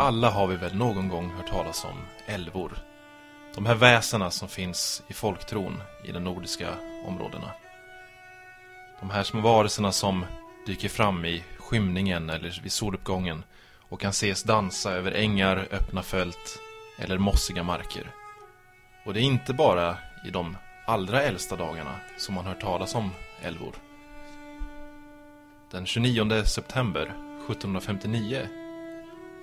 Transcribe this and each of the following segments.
Alla har vi väl någon gång hört talas om älvor. De här väsena som finns i folktron i de nordiska områdena. De här små varelserna som dyker fram i skymningen eller vid soluppgången och kan ses dansa över ängar, öppna fält eller mossiga marker. Och det är inte bara i de allra äldsta dagarna som man hört talas om älvor. Den 29 september 1759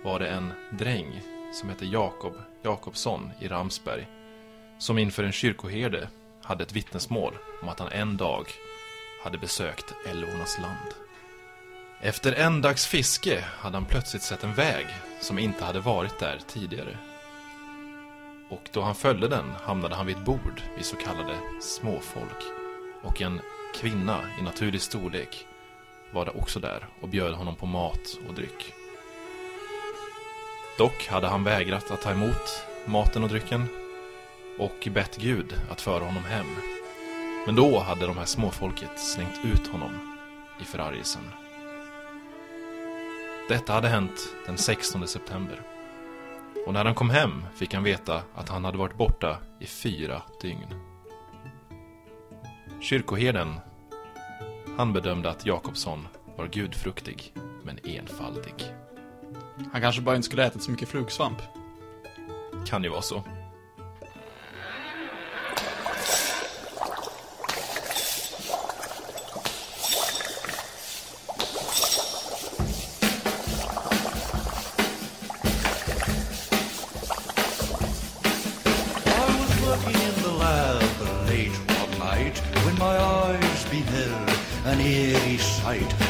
var det en dräng som hette Jakob Jakobsson i Ramsberg som inför en kyrkoherde hade ett vittnesmål om att han en dag hade besökt älvornas land. Efter en dags fiske hade han plötsligt sett en väg som inte hade varit där tidigare. Och då han följde den hamnade han vid ett bord vid så kallade småfolk. Och en kvinna i naturlig storlek var också där och bjöd honom på mat och dryck. Dock hade han vägrat att ta emot maten och drycken och bett Gud att föra honom hem. Men då hade de här småfolket slängt ut honom i förargelsen. Detta hade hänt den 16 september. Och när han kom hem fick han veta att han hade varit borta i fyra dygn. Kyrkoherden, han bedömde att Jakobsson var gudfruktig, men enfaldig. Han kanske bara inte skulle ätit så mycket flugsvamp. Kan ju vara så.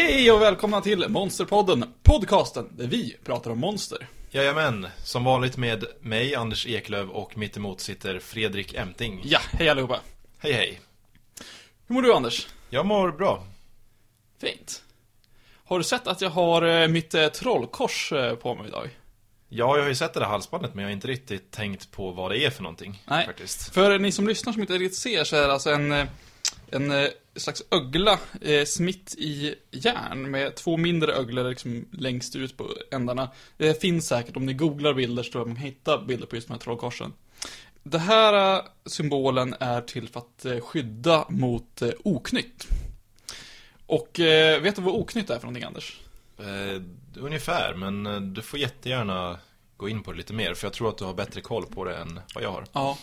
Hej och välkomna till Monsterpodden, podcasten där vi pratar om monster. Jajamän, som vanligt med mig, Anders Eklöv och mittemot sitter Fredrik Emting. Ja, hej allihopa. Hej hej. Hur mår du Anders? Jag mår bra. Fint. Har du sett att jag har eh, mitt eh, trollkors eh, på mig idag? Ja, jag har ju sett det där halsbandet men jag har inte riktigt tänkt på vad det är för någonting. Nej. Faktiskt. För ni som lyssnar som inte riktigt ser så är det alltså en, en eh, slags ögla eh, smitt i järn med två mindre öglor liksom längst ut på ändarna. Det finns säkert, om ni googlar bilder så tror jag man kan hitta bilder på just de här trollkorsen. Det här eh, symbolen är till för att eh, skydda mot eh, oknytt. Och vet du vad oknytt är för någonting Anders? Ungefär, men du får jättegärna gå in på det lite mer för jag tror att du har bättre koll på det än vad jag har. Ja.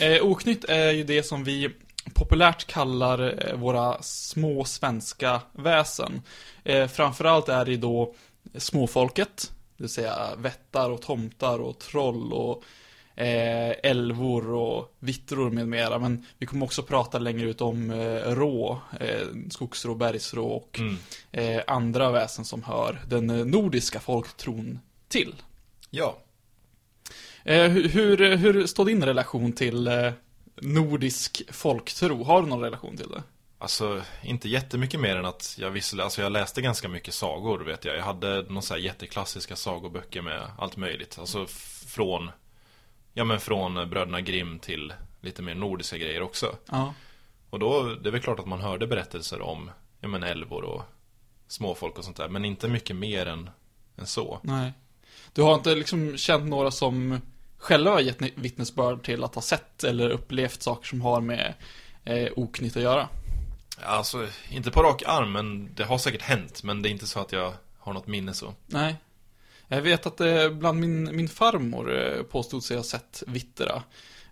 Eh, oknytt är ju det som vi populärt kallar eh, våra små svenska väsen. Eh, framförallt är det då småfolket, det vill säga vättar och tomtar och troll och eh, älvor och vittror med mera. Men vi kommer också prata längre ut om eh, rå, eh, skogsrå, bergsrå och Mm. eh, andra väsen som hör den nordiska folktron till. Ja, hur, hur, hur står din relation till nordisk folktro? Har du någon relation till det? alltså inte jättemycket mer än att jag visste, alltså jag läste ganska mycket sagor vet jag. Jag hade någon så här jätteklassiska sagoböcker med allt möjligt. Alltså från, ja men från Bröderna Grimm till lite mer nordiska grejer också. Ja. Och då, det är väl klart att man hörde berättelser om, ja men älvor och småfolk och sånt där. Men inte mycket mer än, än så. Nej. Du har inte liksom känt några som själva har gett vittnesbörd till att ha sett eller upplevt saker som har med eh, oknytt att göra? Alltså, inte på rak arm, men det har säkert hänt. Men det är inte så att jag har något minne så. Nej. Jag vet att eh, bland min, min farmor eh, påstod sig ha sett vittra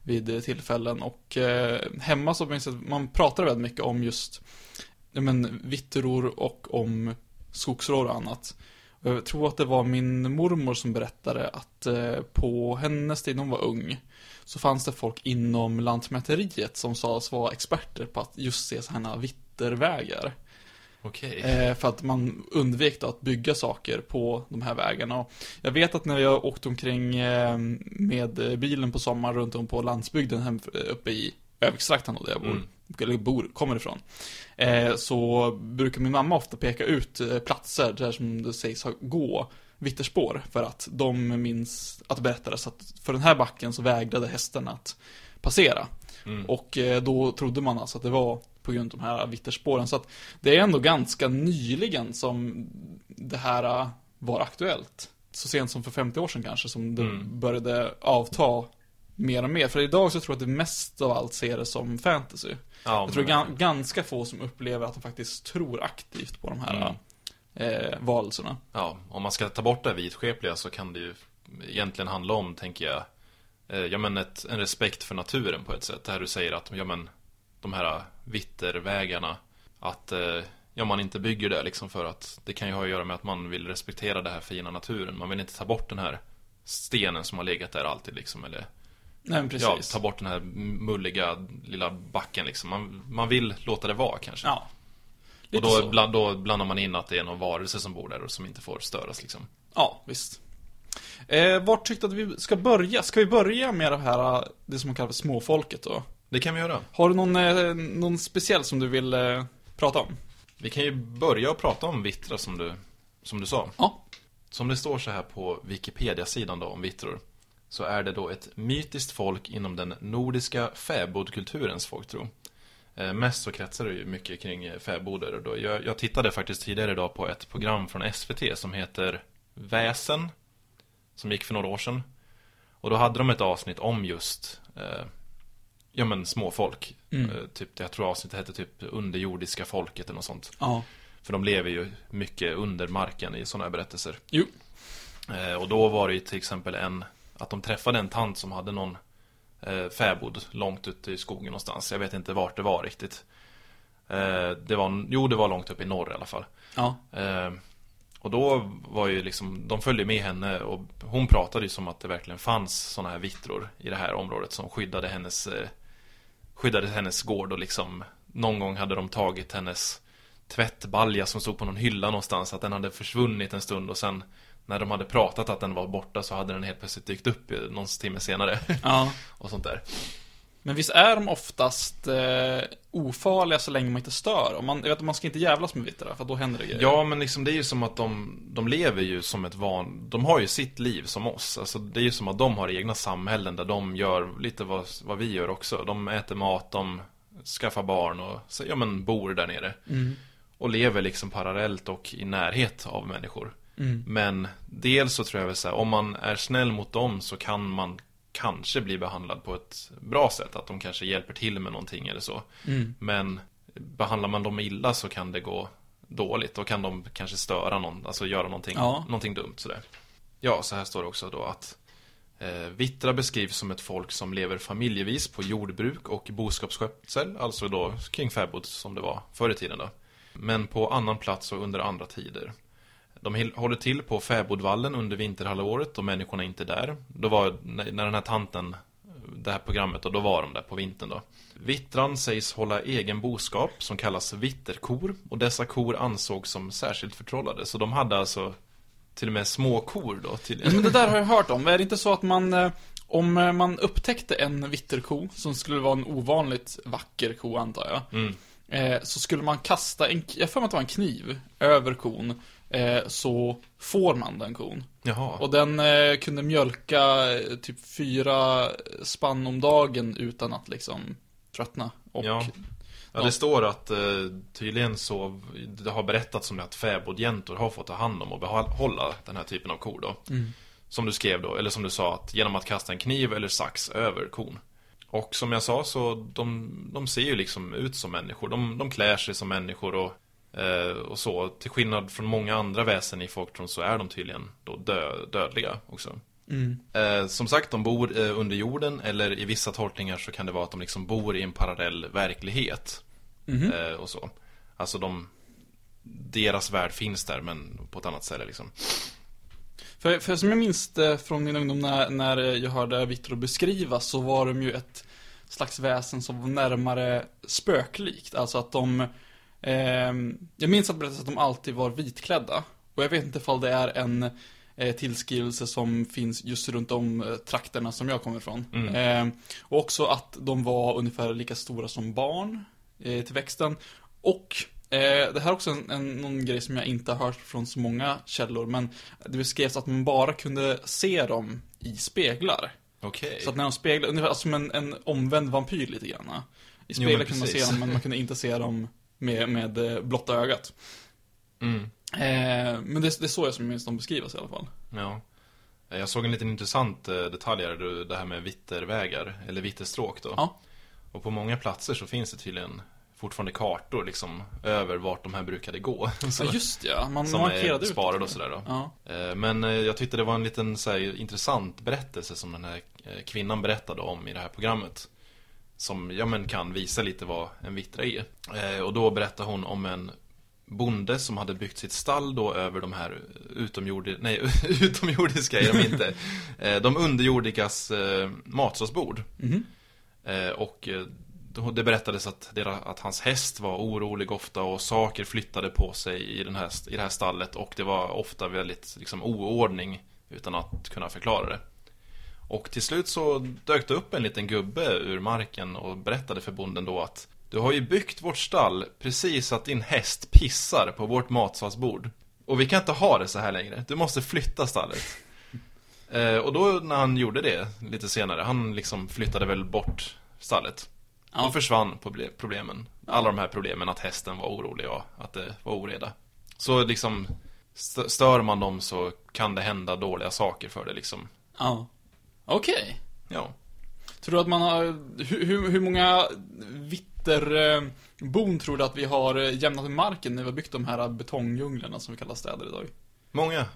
vid eh, tillfällen och eh, hemma så minns jag att man pratade väldigt mycket om just men, vittror och om skogsrår och annat. Jag tror att det var min mormor som berättade att eh, på hennes tid när hon var ung så fanns det folk inom Lantmäteriet som sades vara experter på att just se sådana vittervägar. Okej. Eh, för att man undvek att bygga saker på de här vägarna. Och jag vet att när jag åkte omkring eh, med bilen på sommaren runt om på landsbygden hem, uppe i Övikstrakten där jag bor, Mm. Eller bor, kommer ifrån. Eh, så brukar min mamma ofta peka ut eh, platser där som det sägs gå vitterspår. För att de minns att det berättades att för den här backen så vägrade hästen att passera. Mm. Och eh, då trodde man alltså att det var på grund av de här vitterspåren. Så att det är ändå ganska nyligen som det här var aktuellt. Så sent som för 50 år sedan kanske som det Mm. började avta mer och mer. För idag så tror jag att det mest av allt ser det som fantasy. Ja, Jag tror men- gan- ganska få som upplever att de faktiskt tror aktivt på de här eh, varelserna. Ja, om man ska ta bort det vidskepliga så kan det ju egentligen handla om, tänker jag, eh, ja men ett, en respekt för naturen på ett sätt. Det här du säger att, ja men, de här vittervägarna, att eh, ja, man inte bygger det liksom för att det kan ju ha att göra med att man vill respektera den här fina naturen. Man vill inte ta bort den här stenen som har legat där alltid liksom, eller Nej men ja, precis. ta bort den här mulliga lilla backen liksom. Man, man vill låta det vara kanske. Ja. och då, bland, då blandar man in att det är någon varelse som bor där och som inte får störas liksom. Ja, visst. Eh, vart tyckte du att vi ska börja? Ska vi börja med det här, det som man kallar för småfolket då? Det kan vi göra. Har du någon, eh, någon speciell som du vill eh, prata om? Vi kan ju börja och prata om vittra som du, som du sa. Ja. Som det står så här på Wikipedia-sidan då om vittror. Så är det då ett mytiskt folk inom den nordiska fäbodkulturens folktro. Eh, mest så kretsar det ju mycket kring fäbodar. Då, jag, jag tittade faktiskt tidigare idag på ett program från SVT som heter Väsen. Som gick för några år sedan. Och då hade de ett avsnitt om just eh, Ja men småfolk. Mm. Eh, typ, jag tror avsnittet hette typ underjordiska folket eller något sånt. Ja. För de lever ju mycket under marken i sådana här berättelser. Jo. Eh, och då var det ju till exempel en, att de träffade en tant som hade någon eh, fäbod långt ute i skogen någonstans. Jag vet inte vart det var riktigt. Eh, det var, jo det var långt upp i norr i alla fall. Ja. Eh, och då var ju liksom, de följde med henne och hon pratade ju som att det verkligen fanns sådana här vittror i det här området som skyddade hennes eh, Skyddade hennes gård och liksom Någon gång hade de tagit hennes tvättbalja som stod på någon hylla någonstans Att den hade försvunnit en stund och sen När de hade pratat att den var borta så hade den helt plötsligt dykt upp någon timme senare Ja. Och sånt där Men visst är de oftast eh, ofarliga så länge man inte stör? Man, jag vet man ska inte jävlas med vittrar, för då händer det grejer. Ja, men liksom det är ju som att de, de lever ju som ett van... De har ju sitt liv som oss. Alltså det är ju som att de har egna samhällen där de gör lite vad, vad vi gör också. De äter mat, de skaffar barn och så, ja, men bor där nere. Mm. Och lever liksom parallellt och i närhet av människor. Mm. Men dels så tror jag väl så här, om man är snäll mot dem så kan man kanske bli behandlad på ett bra sätt. Att de kanske hjälper till med någonting eller så. Mm. Men behandlar man dem illa så kan det gå dåligt. Då kan de kanske störa någon, alltså göra någonting, Ja. någonting dumt sådär. Ja, så här står det också då att eh, Vittra beskrivs som ett folk som lever familjevis på jordbruk och boskapsskötsel, alltså då kring fäbod som det var förr i tiden då. Men på annan plats och under andra tider. De håller till på fäbodvallen under vinterhalvåret och människorna är inte där. Då var, när den här tanten, det här programmet, och då var de där på vintern då. Vittran sägs hålla egen boskap som kallas vitterkor och dessa kor ansågs som särskilt förtrollade. Så de hade alltså till och med små kor då tydligen. Men det där har jag hört om. Är det inte så att man, eh, om eh, man upptäckte en vitterko, som skulle vara en ovanligt vacker ko antar jag, Mm. eh, så skulle man kasta en, jag för mig att det var en kniv, över kon, eh, så får man den kon. Jaha. Och den eh, kunde mjölka eh, typ fyra spann om dagen utan att liksom tröttna. Och, Ja. Ja, det står att eh, tydligen så, det har berättats om det att fäbodjäntor har fått ta hand om och behålla den här typen av kor då. Mm. Som du skrev då, eller som du sa, att genom att kasta en kniv eller sax över kon. Och som jag sa så, de, de ser ju liksom ut som människor. De, de klär sig som människor och, och så. Till skillnad från många andra väsen i folktron så är de tydligen då dö, dödliga också. Mm. Eh, som sagt, de bor eh, under jorden eller i vissa tolkningar så kan det vara att de liksom bor i en parallell verklighet. Mhm. Eh, och så. Alltså de, deras värld finns där men på ett annat ställe liksom. För, för som jag minns det från min ungdom när, när jag hörde Vitro beskrivas så var de ju ett slags väsen som var närmare spöklikt. Alltså att de jag minns att det berättades att de alltid var vitklädda. Och jag vet inte ifall det är en eh, tillskrivelse som finns just runt om eh, trakterna som jag kommer ifrån. Mm. Ehm, och också att de var ungefär lika stora som barn eh, till växten. Och det här är också en, en, någon grej som jag inte har hört från så många källor, men det beskrevs att man bara kunde se dem i speglar. Okej. Så att när de speglar, ungefär som en, en omvänd vampyr lite grann. I Jo, speglar men kunde man se dem, men man kunde inte se dem med, med eh, blotta ögat. Mm. Eh, men det, det är så jag som minns dem beskrivas i alla fall. Ja. Jag såg en liten intressant eh, detalj här, det här med vittervägar, eller vitterstråk då. Ja. Och på många platser så finns det tydligen fortfarande kartor liksom, över vart de här brukade gå. Så, Ja, just ja. Man som markerade är sparade och sådär då. Ja. Eh, Men jag tyckte det var en liten så här, intressant berättelse som den här kvinnan berättade om i det här programmet. Som, ja men kan visa lite vad en vittra är. Eh, Och då berättade hon om en bonde som hade byggt sitt stall då över de här utomjordi nej, utomjordiska är de inte. Eh, De underjordikas eh, matsalsbord. Mhm. Eh, Och då- det berättades att, deras, att hans häst var orolig ofta och saker flyttade på sig i, den här, i det här stallet och det var ofta väldigt liksom, oordning utan att kunna förklara det. Och till slut så dök det upp en liten gubbe ur marken och berättade för bonden då att Du har ju byggt vårt stall precis så att din häst pissar på vårt matsalsbord. Och vi kan inte ha det så här längre. Du måste flytta stallet. Eh, och då när han gjorde det lite senare, han liksom flyttade väl bort stallet. Ja. Då försvann proble- problemen. Alla de här problemen att hästen var orolig och att det var oreda. Så liksom st- stör man dem så kan det hända dåliga saker för det liksom. Ja. Okej. Ja. Tror du att man har, hur, hur, många vitterbon tror du att vi har eh, jämnat med marken när vi har byggt de här betongdjunglerna som vi kallar städer idag? Många.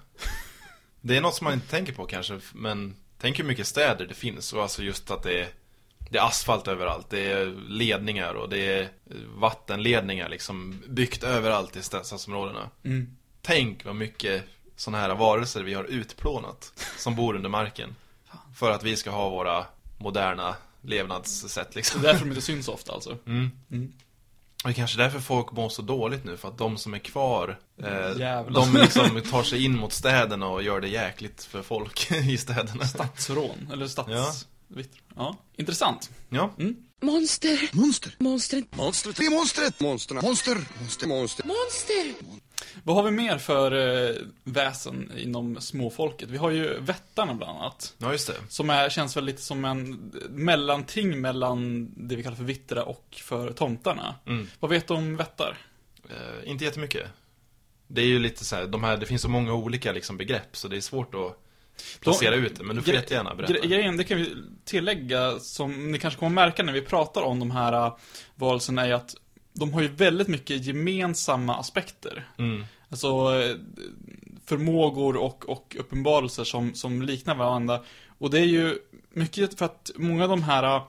Det är något som man inte tänker på kanske, men tänk hur mycket städer det finns och alltså just att det är, det är asfalt överallt, det är ledningar och det är vattenledningar liksom byggt överallt i stadsområdena. Mm. Tänk vad mycket sådana här varelser vi har utplånat som bor under marken. För att vi ska ha våra moderna levnadssätt Det liksom. är därför de inte syns ofta alltså. Mm. Mm. Och det är kanske därför folk mår så dåligt nu, för att de som är kvar eh. De liksom tar sig in mot städerna och gör det jäkligt för folk i städerna Stadsrån, eller stads... Vitter. Ja. Intressant. Ja, Monster. Monster. Monster. Monster. Det är monstret. Monster. Monster. Monster. Monster. Monster. Vad har vi mer för eh, väsen inom småfolket? Vi har ju vättarna bland annat. ja just det Som är, känns väl lite som en mellanting mellan det vi kallar för vittra och för tomtarna. mm. Vad vet du om vättar? eh, Inte jättemycket Det är ju lite så här, de här, det finns så många olika liksom begrepp så det är svårt att placera ut det, men du får Gre- jättegärna berätta gre- Grejen, det kan vi tillägga, som ni kanske kommer märka när vi pratar om de här uh, varelserna, är att de har ju väldigt mycket gemensamma aspekter. mm. Alltså förmågor och, och uppenbarelser som, som liknar varandra. Och det är ju mycket för att många av de här uh,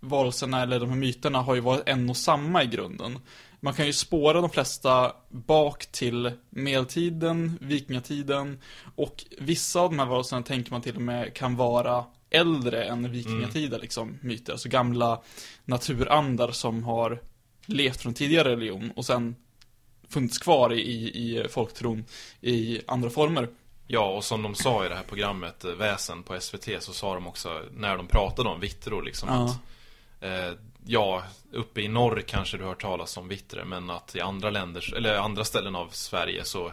varelserna eller de här myterna har ju varit en och samma i grunden. Man kan ju spåra de flesta bak till medeltiden, vikingatiden och vissa av de här varelserna tänker man till och med kan vara äldre än vikingatida liksom, myter. Alltså gamla naturandar som har levt från tidigare religion och sen funnits kvar i, i, i folktron i andra former. Ja, och som de sa i det här programmet eh, Väsen på SVT så sa de också när de pratade om vittror liksom Ja. att eh, Ja, uppe i norr kanske du har hört talas om vittre men att i andra länder, eller andra ställen av Sverige så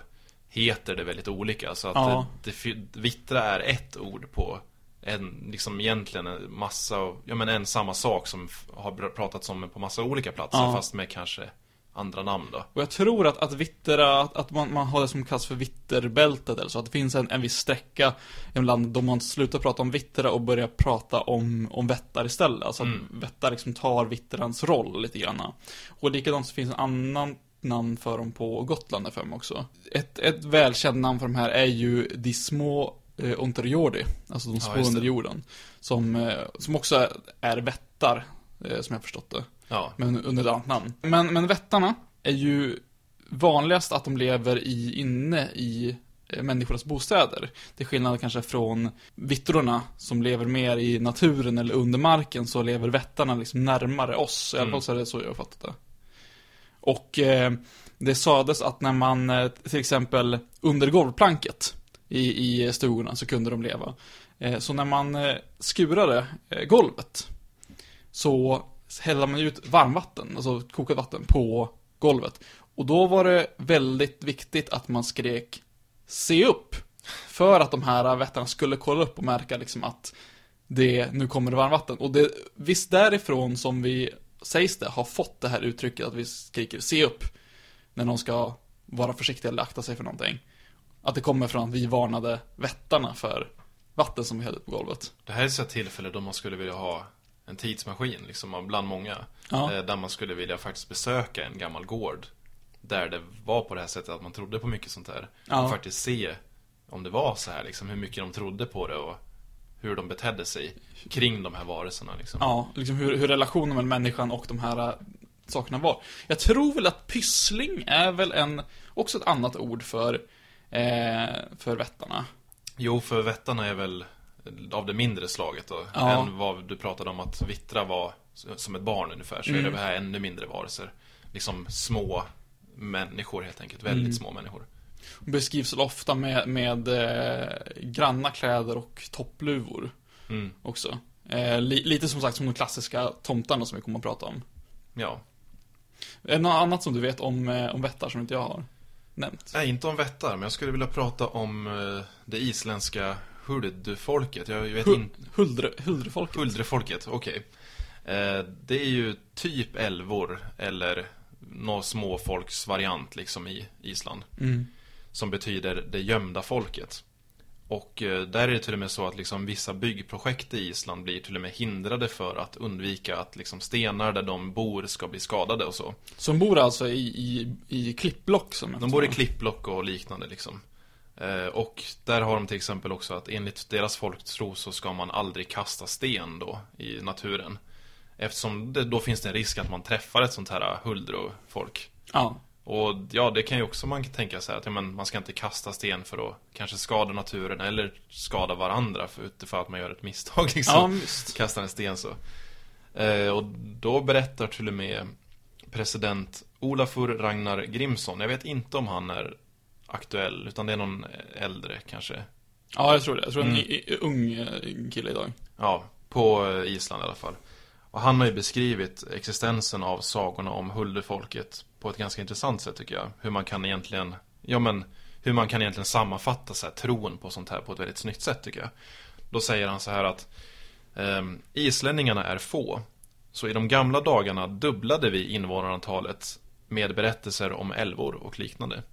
heter det väldigt olika så att Ja. eh, det, fi- vittra är ett ord på en, liksom egentligen en massa, ja men en samma sak som har pratats om på massa olika platser Ja. fast med kanske andra namn då. Och jag tror att, att vittra, att, att man, man har det som kallas för vitterbältet eller så, att det finns en, en viss sträcka ibland då man slutar prata om vittra och börjar prata om, om vättar istället. Alltså Mm. att vättar liksom tar vittrans roll lite grann. Och likadant så finns en annan namn för dem på Gotland för mig också. Ett, ett välkänt namn för de här är ju de små eh, Onteriordi, alltså de Ja, små det. under jorden. Som, eh, som också är vättar, eh, som jag förstått det. Ja, Men under ett annat namn. Men, men vättarna är ju vanligast att de lever i, inne i eh, människornas bostäder. Till skillnad kanske från vittrorna som lever mer i naturen eller under marken så lever vättarna liksom närmare oss. I alla Mm. fall så är det så jag har fattat det. Och eh, det sades att när man eh, till exempel under golvplanket i, i stugorna så kunde de leva. Eh, så när man eh, skurade eh, golvet så hällde man ut varmvatten, alltså kokat vatten, på golvet. Och då var det väldigt viktigt att man skrek Se upp! För att de här vättarna skulle kolla upp och märka liksom att det, nu kommer det varmvatten. Och det visst därifrån som vi, sägs det, har fått det här uttrycket att vi skriker Se upp! När någon ska vara försiktig eller akta sig för någonting. Att det kommer från att vi varnade vättarna för vatten som vi hällde på golvet. Det här är ett tillfälle då man skulle vilja ha en tidsmaskin, liksom bland många. Ja. Eh, Där man skulle vilja faktiskt besöka en gammal gård. Där det var på det här sättet att man trodde på mycket sånt här. Ja. Och faktiskt se om det var så här, liksom hur mycket de trodde på det och hur de betedde sig kring de här varelserna. Liksom. Ja, liksom hur, hur relationen mellan människan och de här äh, sakerna var. Jag tror väl att pyssling är väl en, också ett annat ord för, eh, för vättarna. Jo, för vättarna är väl av det mindre slaget då. Ja. Än vad du pratade om att vittra var som ett barn ungefär. Så är Mm. det här ännu mindre varelser. Liksom små människor helt enkelt. Väldigt Mm. små människor. Beskrivs väl ofta med, med eh, granna kläder och toppluvor Mm. också. Eh, li, lite som sagt som de klassiska tomtarna som vi kommer att prata om. Ja. Är det något annat som du vet om, eh, om vättar som inte jag har nämnt? Nej, inte om vättar, men jag skulle vilja prata om eh, det isländska Hurdu-folket. Jag vet inte... Huldre, Huldrefolket? Huldrefolket, okej. Eh, det är ju typ älvor, eller någon småfolksvariant liksom i Island. Mm. Som betyder det gömda folket. Och eh, där är det till och med så att liksom vissa byggprojekt i Island blir till och med hindrade för att undvika att liksom stenar där de bor ska bli skadade och så. Som bor alltså i, i, i klippblock som De bor i klippblock och liknande liksom. Eh, och där har de till exempel också att enligt deras folktro så ska man aldrig kasta sten då i naturen. Eftersom det, då finns det en risk att man träffar ett sånt här huldrofolk. Ja. Och ja, det kan ju också man kan tänka sig att ja, men, man ska inte kasta sten för att kanske skada naturen eller skada varandra för, utifrån att man gör ett misstag Ja, liksom. visst. Kastar en sten så. Eh, och då berättar till och med president Olafur Ragnar Grimsson. Jag vet inte om han är aktuell, utan det är någon äldre kanske. Ja, jag tror det. Jag tror Mm. en ung eh, kille idag. Ja, på eh, Island i alla fall. Och han har ju beskrivit existensen av sagorna om Hulderfolket på ett ganska intressant sätt tycker jag. Hur man kan egentligen, ja men, hur man kan egentligen sammanfatta så här, tron på sånt här på ett väldigt snyggt sätt tycker jag. Då säger han så här att ehm, Islänningarna är få. Så i de gamla dagarna dubblade vi invånarantalet med berättelser om älvor och liknande.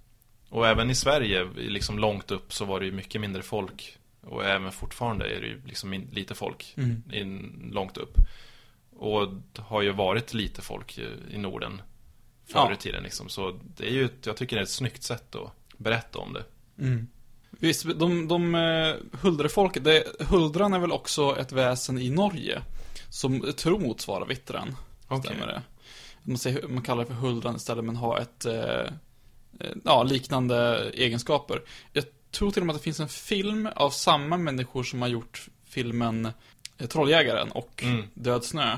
Och även i Sverige, liksom långt upp, så var det ju mycket mindre folk. Och även fortfarande är det ju liksom lite folk Mm. in, långt upp. Och det har ju varit lite folk i Norden förr Ja. i tiden liksom. Så det är ju, jag tycker det är ett snyggt sätt att berätta om det. Mm. Visst, de, de eh, Huldrefolket, det, Huldran är väl också ett väsen i Norge som tror motsvarar vittran. Okej. Stämmer det? Man, säger, man kallar det för Huldran istället men har ett, eh, eh, ja, liknande egenskaper. Jag tror till och med att det finns en film av samma människor som har gjort filmen Trolljägaren och Mm. Död snö.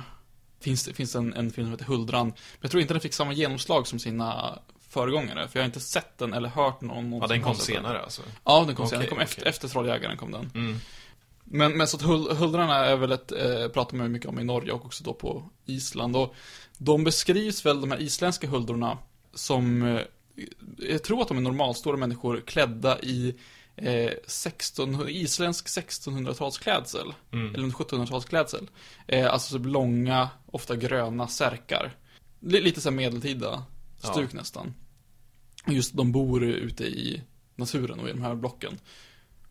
Finns, finns en, en film som heter Huldran. Men jag tror inte den fick samma genomslag som sina föregångare, för jag har inte sett den eller hört någon, någon Ja, som den kom sett den. senare alltså. Ja, den kom Okej, senare. Den kom okej. efter, efter Trolljägaren kom den. Mm. Men, men så att hul, Huldrarna är väl ett, eh, pratar man mycket om i Norge och också då på Island. Och de beskrivs väl, de här isländska huldrorna, som, eh, jag tror att de är normalstora människor klädda i eh, 16, isländsk 1600-talsklädsel. Mm. Eller 1700-talsklädsel. Eh, alltså så långa, ofta gröna särkar. Li- lite så här medeltida stuk Ja. nästan. Just de bor ute i naturen och i de här blocken.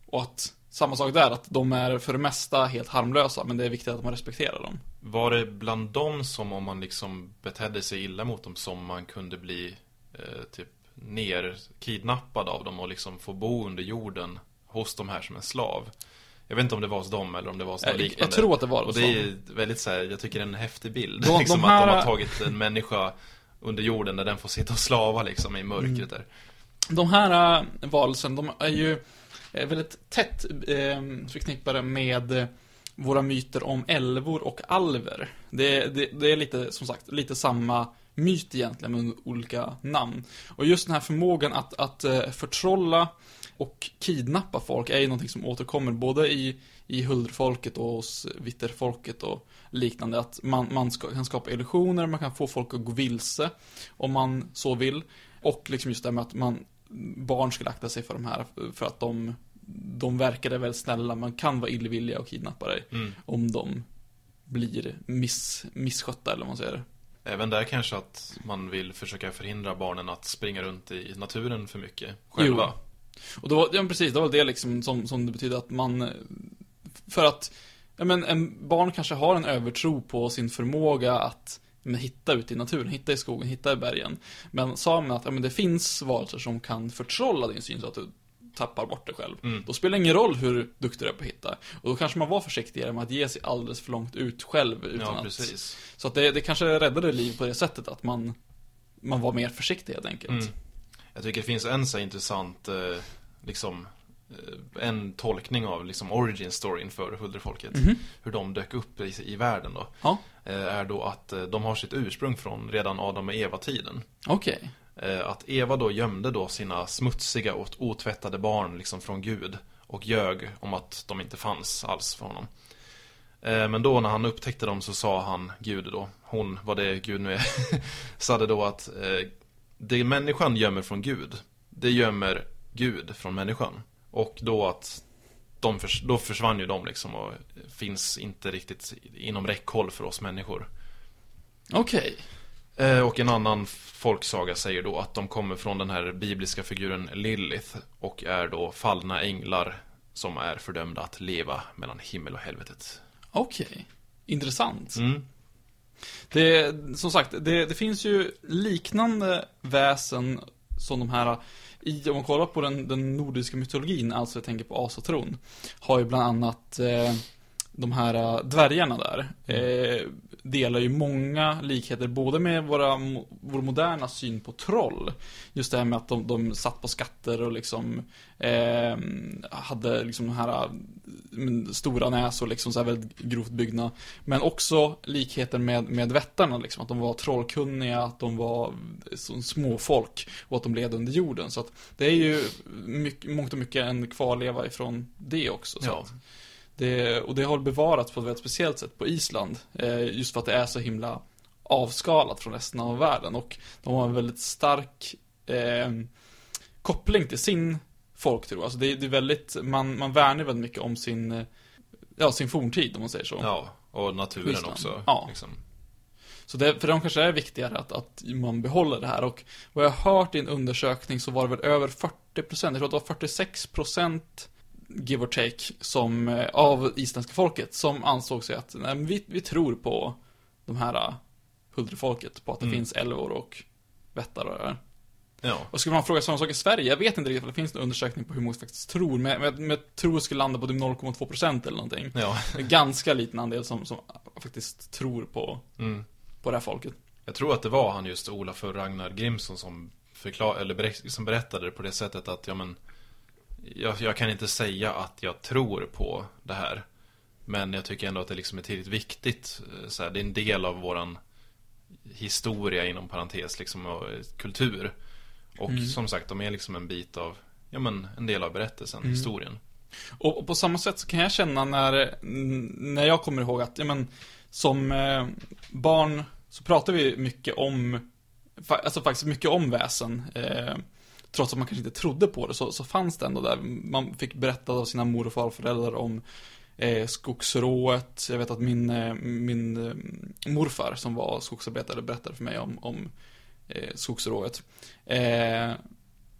Och att, samma sak där, att de är för det mesta helt harmlösa, men det är viktigt att man respekterar dem. Var det bland dem som om man liksom betedde sig illa mot dem som man kunde bli eh, typ ner kidnappad av dem och liksom få bo under jorden hos de här som en slav? Jag vet inte om det var hos dem eller om det var hos något Jag, jag liknande. tror att det var Och så. det är väldigt så här, jag tycker det är en häftig bild. De- liksom de att de här- har tagit en människa under jorden där den får sitta och slava liksom i mörkret Mm. där. De här äh, varelsen, de är ju eh, väldigt tätt eh, förknippade med våra myter om älvor och alver. Det, det, det är lite, som sagt, lite samma myt egentligen med olika namn. Och just den här förmågan att, att eh, förtrolla och kidnappa folk är ju någonting som återkommer både i, i huldrfolket och hos vitterfolket och liknande. Att man, man ska, kan skapa illusioner, man kan få folk att gå vilse om man så vill. Och liksom just det här med att man, barn skulle akta sig för de här för att de, de verkade väldigt snälla. Man kan vara illvilliga och kidnappa dig Mm. om de blir miss, misskötta eller vad man säger. Även där kanske att man vill försöka förhindra barnen att springa runt i naturen för mycket själva. Och då, ja precis, det var det liksom som, som det betyder att man, för att, ja men en barn kanske har en övertro på sin förmåga att men, hitta ute i naturen, hitta i skogen, hitta i bergen. Men sa man att ja, men det finns varelser som kan förtrolla din syn så att du tappar bort dig själv. Mm. Då spelar det ingen roll hur duktig du är på att hitta. Och då kanske man var försiktigare med att ge sig alldeles för långt ut själv utan Ja, att... Så att det, det kanske räddade liv på det sättet att man, man var mer försiktig helt enkelt. Mm. Jag tycker det finns en så intressant, eh, liksom, eh, en tolkning av liksom origin storyn för huldrefolket. Mhm. Hur de dök upp i, i världen då. Ja, Eh, är då att eh, de har sitt ursprung från redan Adam och Eva-tiden. okej. Eh, Eh, att Eva då gömde då sina smutsiga och otvättade barn liksom från Gud. Och ljög om att de inte fanns alls för honom. Eh, men då när han upptäckte dem så sa han, Gud då, hon, vad det Gud nu är, sade då att eh, det människan gömmer från Gud, det gömmer Gud från människan. Och då att de förs- då försvann ju de liksom och finns inte riktigt inom räckhåll för oss människor. Okej. Okay. Och en annan folksaga säger då att de kommer från den här bibliska figuren Lilith och är då fallna änglar som är fördömda att leva mellan himmel och helvetet. Okej. Intressant. Mm. Det, som sagt, det, det finns ju liknande väsen som de här i, om man kollar på den, den nordiska mytologin, alltså jag tänker på asatron, har ju bland annat eh, de här eh, dvärgarna där. Eh, delar ju många likheter, både med våra, vår moderna syn på troll. Just det här med att de, de satt på skatter och liksom eh, hade liksom de här eh, stora näsor, liksom så här väldigt grovt byggda. Men också likheter med, med vättarna, liksom, att de var trollkunniga, att de var småfolk och att de levde under jorden. Så att det är ju mycket, mångt och mycket en kvarleva ifrån det också. Så Ja. att det, och det har bevarats på ett väldigt speciellt sätt på Island. Eh, just för att det är så himla avskalat från resten av världen. Och de har en väldigt stark eh, koppling till sin folktro. Alltså det, det är väldigt, man, man värnar väldigt mycket om sin, eh, ja, sin forntid om man säger så. Ja, och naturen Island. också. Ja. Liksom. Så det, för de kanske är viktigare att, att man behåller det här. Och vad jag har hört i en undersökning så var det väl över 40%, jag tror att det var 46% give or take, som, eh, av isländska folket som ansåg sig att nej, vi, vi tror på de här uh, huldrefolket, på att det Mm. finns älvor och vättar och det där. Ja. Och skulle man fråga samma sak i Sverige, jag vet inte riktigt om det finns en undersökning på hur många faktiskt tror, men, men, men jag tror det skulle landa på typ 0,2% eller någonting. ja. En ganska liten andel som, som faktiskt tror på, Mm. på det här folket. Jag tror att det var han just Olafur Ragnar Grimsson som, förklar, eller som berättade det på det sättet att, ja men jag, jag kan inte säga att jag tror på det här. Men jag tycker ändå att det liksom är tillräckligt viktigt. eh, Så här, det är en del av våran historia inom parentes liksom och kultur. Och Mm. som sagt, de är liksom en bit av, ja men en del av berättelsen, Mm. historien. Och, och på samma sätt så kan jag känna när, när jag kommer ihåg att, ja men, som eh, barn så pratar vi mycket om, fa- alltså faktiskt mycket om väsen. Eh, trots att man kanske inte trodde på det så, så fanns det ändå där. Man fick berätta av sina mor och farföräldrar om eh, skogsrået. Jag vet att min, eh, min eh, morfar som var skogsarbetare berättade för mig om, om eh, skogsrået. Eh,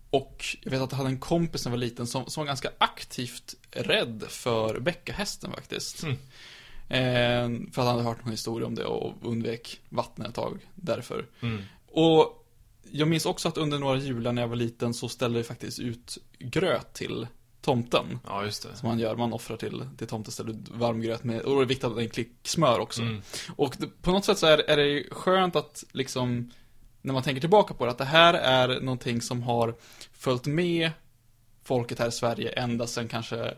och jag vet att jag hade en kompis när jag var liten som, som var ganska aktivt rädd för bäckahästen faktiskt. Mm. Eh, för att han hade hört någon historia om det och undvek vattnet ett tag därför. Mm. Och jag minns också att under några jular när jag var liten så ställde vi faktiskt ut gröt till tomten. Ja, just det. Som man gör, man offrar till, till tomten, ställer ut varm gröt med, och det är viktigt att det är en klick smör också. Mm. Och det, på något sätt så är, är det skönt att liksom, när man tänker tillbaka på det, att det här är någonting som har följt med folket här i Sverige ända sedan kanske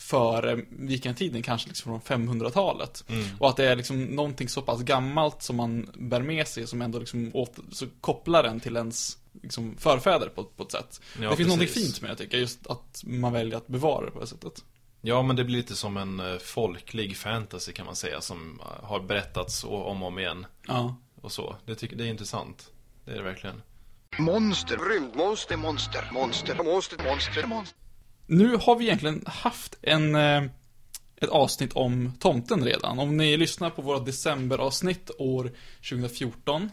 före vikingatiden, kanske liksom från 500-talet. Mm. Och att det är liksom någonting så pass gammalt som man bär med sig, som ändå liksom åter, så kopplar den till ens liksom, förfäder på, på ett sätt. Ja, det finns någonting precis. fint med det, tycker jag, just att man väljer att bevara det på det sättet. Ja, men det blir lite som en eh, folklig fantasy kan man säga, som eh, har berättats om och om igen. Ja. Och så. Det, tycker, det är intressant. Det är det verkligen. Monster. Rymdmonster. Monster. Monster. Monster. Monster. Monster. Nu har vi egentligen haft en, eh, ett avsnitt om tomten redan. Om ni lyssnar på våra decemberavsnitt år 2014.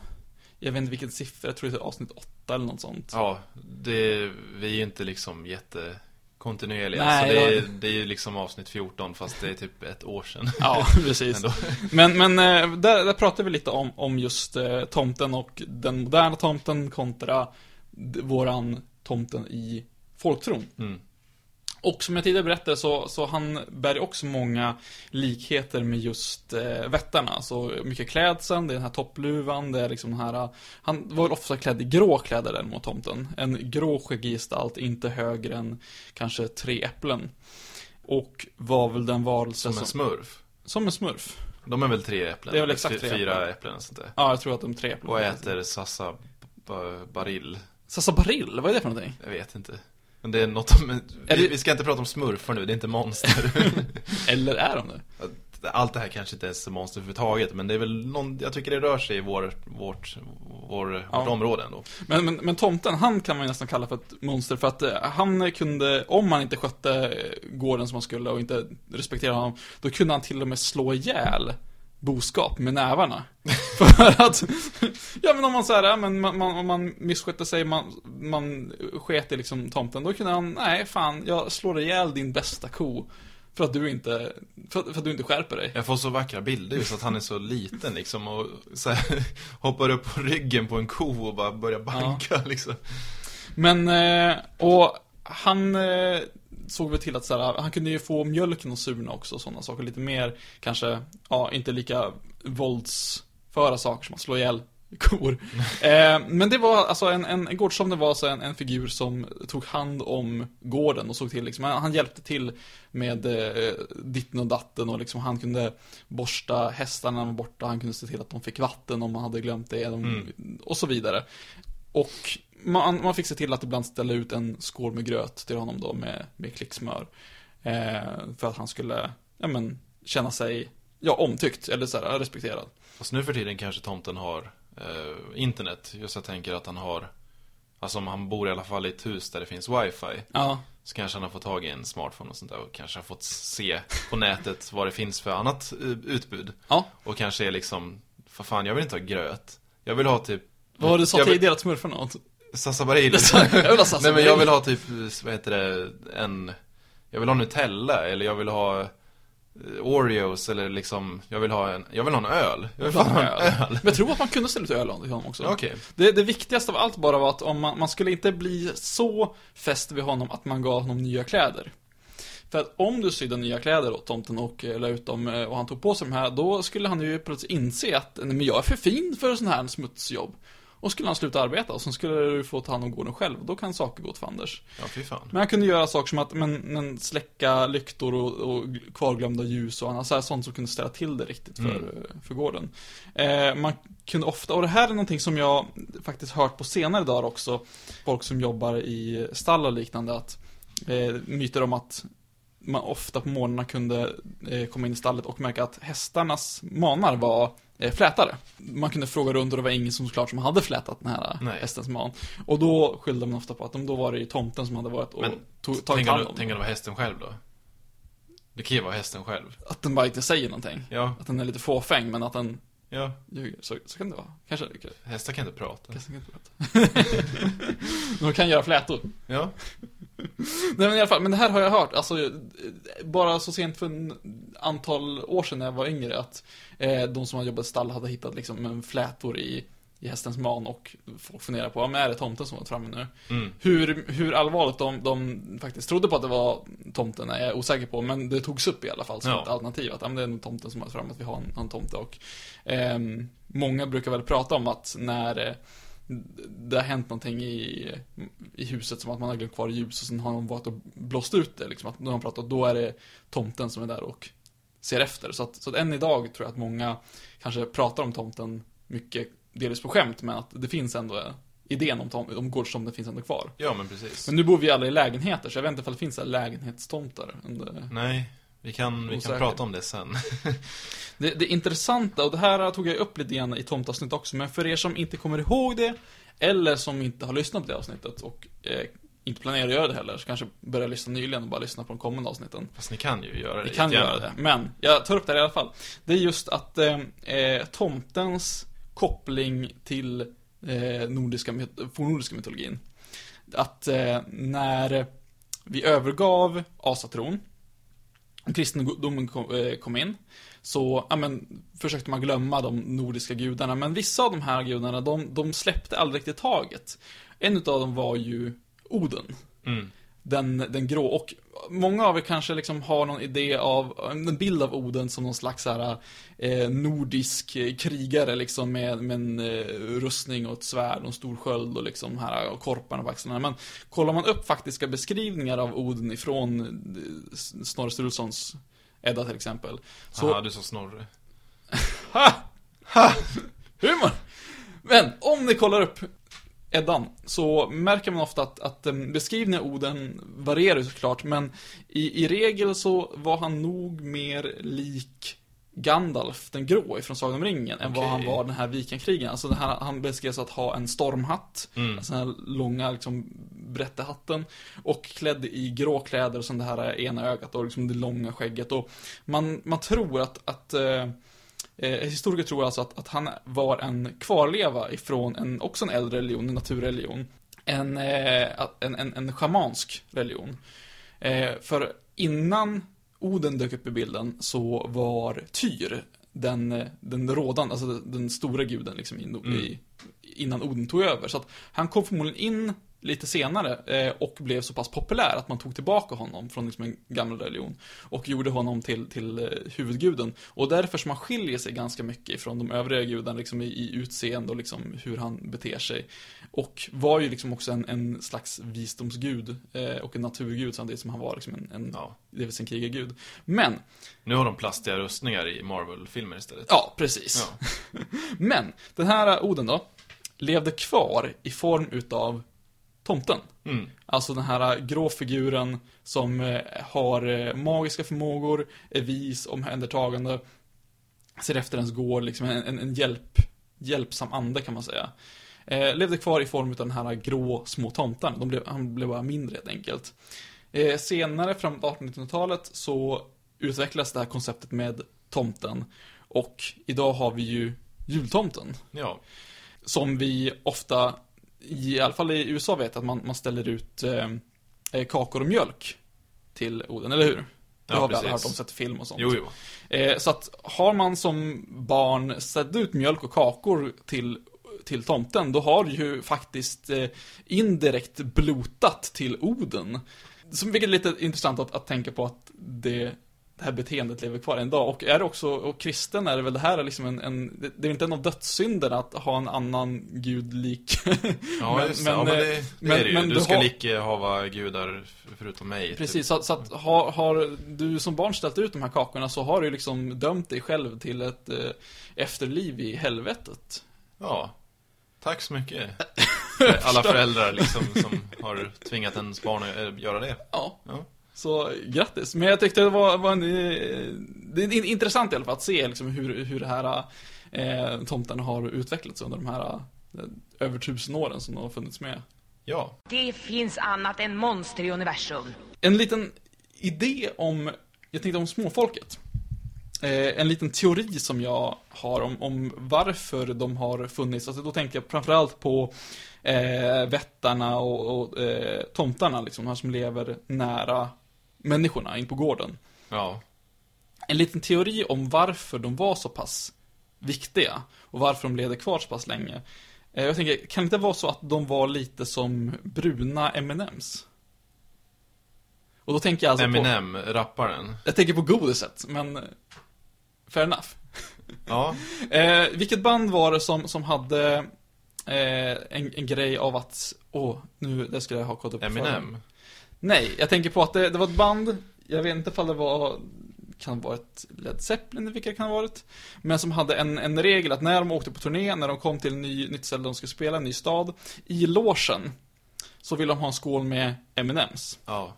Jag vet inte vilken siffra, jag tror det är avsnitt 8 eller något sånt. Ja, det, vi är ju inte liksom jättekontinuerliga. Nej, så det är, det är ju liksom avsnitt 14, fast det är typ ett år sedan. Ja, precis. Men, men eh, där, där pratar vi lite om, om just eh, tomten och den moderna tomten kontra våran tomten i folktron. Mm. Och som jag tidigare berättade så, så han bär också många likheter med just eh, vättarna. Så mycket klädseln, det är den här toppluvan, det är liksom den här... Han var väl ofta klädd i grå kläder däremot, tomten. En grå gestalt, inte högre än kanske tre äpplen. Och var väl den varelse Som som... en smurf. som en smurf. De är väl tre äpplen? Det är väl exakt tre Fyra äpplen. äpplen sånt där. Ja, jag tror att de är tre äpplen. Och äter Sassa ba- Barill. Sassa Barill, vad är det för någonting? Jag vet inte. Men det är något om... Är Vi, det- ska inte prata om smurfar nu, det är inte monster. Eller är de det? Allt det här kanske inte ens är monster överhuvudtaget, men det är väl någon... Jag tycker det rör sig i vår, vårt, vår, Ja. vårt område ändå. Men, men, men tomten, han kan man nästan kalla för ett monster för att eh, han kunde, om han inte skötte eh, gården som han skulle och inte respekterade honom, då kunde han till och med slå ihjäl boskap med nävarna. för att, ja men om man säger ja, men man, man, om man misskötte sig, man, man sket i liksom tomten, då kunde han, nej fan, jag slår ihjäl din bästa ko. För att du inte, för, för att du inte skärper dig. Jag får så vackra bilder just att han är så liten liksom och så här, hoppar upp på ryggen på en ko och bara börjar banka liksom. Men, eh, och han eh, såg väl till att så här, han kunde ju få mjölken att surna också och sådana saker. Lite mer, kanske, ja, inte lika våldsföra saker som att slå ihjäl kor. Eh, men det var alltså en, en, en gårdstomte var alltså en, en figur som tog hand om gården och såg till liksom, han, han hjälpte till med eh, ditten och datten och liksom han kunde borsta hästarna när de var borta, han kunde se till att de fick vatten om man hade glömt det, de, och så vidare. Och man, man fick se till att ibland ställa ut en skål med gröt till honom då med, med klicksmör. Eh, för att han skulle, ja men, känna sig, ja, omtyckt, eller så här, respekterad. Fast nu för tiden kanske tomten har eh, internet. Just jag tänker att han har, alltså om han bor i alla fall i ett hus där det finns wifi. Ja, Så kanske han har fått tag i en smartphone och sånt där och kanske har fått se på nätet vad det finns för annat eh, utbud. ja. Och kanske är liksom, för fan jag vill inte ha gröt. Jag vill ha typ Vad det du sa jag vill- tidigare att smurfa något? Sassa Barill. Jag vill ha Sassa Nej men jag vill ha typ, vad heter det, en Jag vill ha Nutella eller jag vill ha eh, Oreos eller liksom Jag vill ha en, jag vill ha en öl Jag vill ha en öl, Men jag tror att man kunde ställa ut öl till honom också. Okej. Det, det viktigaste av allt bara var att om man, man skulle inte bli så fäst vid honom att man gav honom nya kläder. För att om du sydde nya kläder åt tomten och eh, la ut dem eh, och han tog på sig de här, då skulle han ju plötsligt inse att nej, men jag är för fin för sån här smutsjobb. Och skulle han sluta arbeta och så skulle du få ta hand om gården själv. Då kan saker gå åt fanders. Ja fy fan Men han kunde göra saker som att men, men släcka lyktor och, och kvarglömda ljus och annat så här, sånt som kunde ställa till det riktigt för, Mm. för gården. Eh, man kunde ofta, och det här är någonting som jag faktiskt hört på senare dagar också, folk som jobbar i stall och liknande, att eh, myter om att man ofta på morgnarna kunde eh, komma in i stallet och märka att hästarnas manar var eh, flätade. Man kunde fråga runt och det var ingen som såklart som hade flätat den här Nej. hästens man. Och då skyllde man ofta på att då var det ju tomten som hade varit och Men tog, tagit hand om, om tänk den. om det var hästen själv då Det kan ju vara hästen själv Att den bara inte säger någonting. Ja, Att den är lite fåfäng, men att den ja ljuger. Så, så kan det vara. Kanske, kanske, Hästar kan inte prata kanske kan inte prata. De kan göra flätor. Ja, Nej men i alla fall, men det här har jag hört, alltså eh, bara så sent för en antal år sedan när jag var yngre att eh, de som hade jobbat i stall hade hittat liksom en flätor i, i hästens man och folk funderar på, ja, men är det tomten som varit framme nu? mm. Hur, hur allvarligt de, de faktiskt trodde på att det var tomten är jag osäker på, men det togs upp i alla fall som Ja. ett alternativ. Att ja, men det är nog tomten som har fram att vi har en, en tomte. Och, ehm, många brukar väl prata om att när, eh, det har hänt någonting i, i huset som att man har glömt kvar ljus och sen har någon varit och blåst ut det liksom. Att när pratar, då är det tomten som är där och ser efter. Så att, så att än idag tror jag att många kanske pratar om tomten mycket, delvis på skämt, men att det finns ändå idén om, tom, om gårdstomten finns ändå kvar. Ja, men precis. Men nu bor vi alla i lägenheter, så jag vet inte ifall det finns lägenhetstomtar. under- Nej, vi kan, vi kan prata om det sen. Det, det intressanta, och det här tog jag upp lite grann i tomtavsnitt också, men för er som inte kommer ihåg det, eller som inte har lyssnat på det avsnittet och eh, inte planerar att göra det heller, så kanske börja lyssna nyligen och bara lyssna på de kommande avsnitten. Fast ni kan ju göra det Vi kan jättegärna. göra det, men jag tar upp det här i alla fall. Det är just att eh, eh, tomtens koppling till eh, nordiska, fornnordiska mytologin. Att eh, när vi övergav asatron, kristendomen eh, kom, in, så ja, men, försökte man glömma de nordiska gudarna. Men vissa av de här gudarna, de, de släppte aldrig riktigt taget. En utav dem var ju Oden Mm den, den grå. Och många av er kanske liksom har någon idé av, en bild av Oden som någon slags så här, eh, nordisk krigare liksom med, med en eh, rustning och ett svärd och en stor sköld och liksom här och korparna på axlarna. Men kollar man upp faktiska beskrivningar av Oden ifrån eh, Snorre Sturlusons Edda till exempel. Så, Aha, du sa Snorre. Ha! Ha! Humor! Men om ni kollar upp Eddan så märker man ofta att, att em, beskrivningen av Oden varierar såklart, men i, i regel så var han nog mer lik Gandalf den grå ifrån Sagan om ringen än vad han var den här vikingakrigaren. Alltså den här, han beskrevs att ha en stormhatt, Mm. alltså den här långa liksom brättehatten och klädd i grå kläder och sen det här ena ögat och liksom det långa skägget och man, man tror att, att eh, historiker tror alltså att, att han var en kvarleva ifrån en, också en äldre religion, en naturreligion. En, eh, en, en, en schamansk religion. Eh, för innan Oden dök upp i bilden så var Tyr den, eh, den rådande, alltså den, den stora guden liksom i, i, innan Oden tog över. Så att han kom förmodligen in lite senare eh, och blev så pass populär att man tog tillbaka honom från liksom en gammal religion och gjorde honom till, till eh, huvudguden. Och därför som han skiljer sig ganska mycket ifrån de övriga gudarna liksom i, i utseende och liksom hur han beter sig. Och var ju liksom också en, en slags visdomsgud eh, och en naturgud samtidigt som han var liksom en, en Ja. det vill säga en krigargud. Men, Nu har de plastiga rustningar i Marvel-filmer istället. ja precis. Ja. Men, den här Oden då, levde kvar i form utav tomten. Mm. Alltså den här grå figuren som eh, har eh, magiska förmågor, är vis, omhändertagande, ser efter ens går, liksom en, en, en hjälp, hjälpsam ande kan man säga. Eh, levde kvar i form av den här grå små tomten. De blev, han blev bara mindre helt enkelt. Eh, senare, framåt 1800-talet, så utvecklas det här konceptet med tomten. Och idag har vi ju jultomten. Ja. Som vi ofta, i alla fall i USA vet att man, man ställer ut eh, eh, kakor och mjölk till Oden, eller hur? Det Ja, har vi alla precis. hört om, sett film och sånt. Jo, jo. Eh, så att har man som barn ställt ut mjölk och kakor till, till tomten, då har du ju faktiskt eh, indirekt blotat till Oden. Som, vilket är lite intressant att, att tänka på att det, det här beteendet lever kvar en dag. Och är det också, och kristen är det väl det här är liksom en, en det det är inte en av dödssynderna att ha en annan gud lik. Ja, Men- just det. men, ja, men eh, det, det men- är det ju. men du du ska har- icke hava gudar förutom mig. typ. Precis, så, att- så att har, har du som barn ställt ut de här kakorna så har du liksom dömt dig själv till ett eh, efterliv i helvetet. Ja. Tack så mycket. För alla föräldrar liksom som har tvingat ens barn att eh, göra det. Ja. Ja. Så grattis. Men jag tyckte det var, var en, eh, det är in- intressant i alla fall att se liksom hur, hur det här eh, tomten har utvecklats under de här eh, över tusen åren som de har funnits med. Ja. Det finns annat än monster i universum. En liten idé om, jag tänkte om småfolket. Eh, en liten teori som jag har om, om varför de har funnits. Alltså då tänker jag framförallt på eh, vättarna och, och eh, tomtarna, liksom, de här som lever nära människorna in på gården. Ja. En liten teori om varför de var så pass viktiga och varför de levde kvar så pass länge. Eh, jag tänker, kan det inte vara så att de var lite som bruna M&M's? Och då tänker jag alltså på... Eminem, rapparen. Jag tänker på godiset, men... eh, Fair enough. Ja. Eh, vilket band var det som, som hade eh, en, en grej av att, åh, nu, det skulle jag ha kollat upp på förhand. Nej, jag tänker på att det, det var ett band, jag vet inte ifall det var, kan vara ett Led Zeppelin, vilka det kan ha varit. Men som hade en, en regel att när de åkte på turné, när de kom till en ny, nytt ställe de skulle spela, en ny stad, i logen så ville de ha en skål med M&M's. Ja.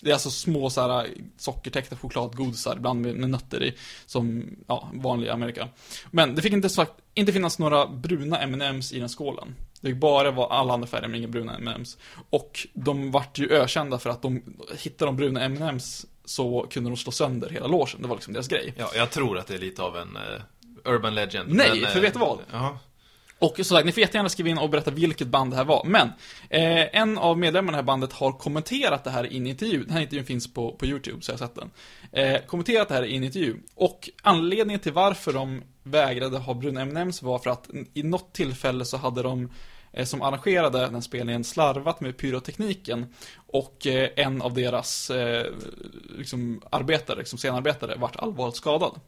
Det är alltså små så här sockertäckta chokladgodisar, ibland med, med nötter i, som, ja, vanlig i Amerika. Men det fick inte, sagt, inte finnas några bruna M&M's i den skålen. Det bara vara alla andra färger men inga bruna M&M's. Och de vart ju ökända för att de hittade de bruna M&M's så kunde de slå sönder hela logen. Det var liksom deras grej. ja, jag tror att det är lite av en eh, urban legend. Nej, men, för vet du vad? Ja. Och som sagt, ni får jättegärna skriva in och berätta vilket band det här var. Men, eh, en av medlemmarna i det här bandet har kommenterat det här i en intervju. Den här intervjun finns på, på YouTube, så jag har sett den. Eh, kommenterat det här i en intervju. Och anledningen till varför de vägrade ha bruna M&M's var för att i något tillfälle så hade de som arrangerade den spelningen slarvat med pyrotekniken och eh, en av deras eh, liksom arbetare, liksom scenarbetare, vart allvarligt skadad.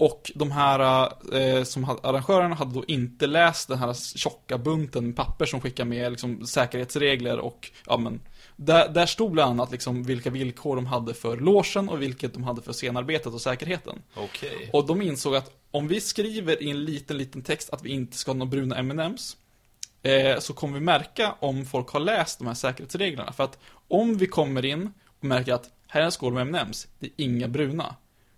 Och de här eh, som hade, arrangörerna hade då inte läst den här tjocka bunten papper som skickar med liksom, säkerhetsregler och ja men där, där stod bland annat liksom vilka villkor de hade för logen och vilket de hade för scenarbetet och säkerheten. Okej. Och de insåg att om vi skriver i en liten, liten text att vi inte ska ha några bruna M&M's eh, så kommer vi märka om folk har läst de här säkerhetsreglerna. För att om vi kommer in och märker att här är en skål med M&M's, det är inga bruna.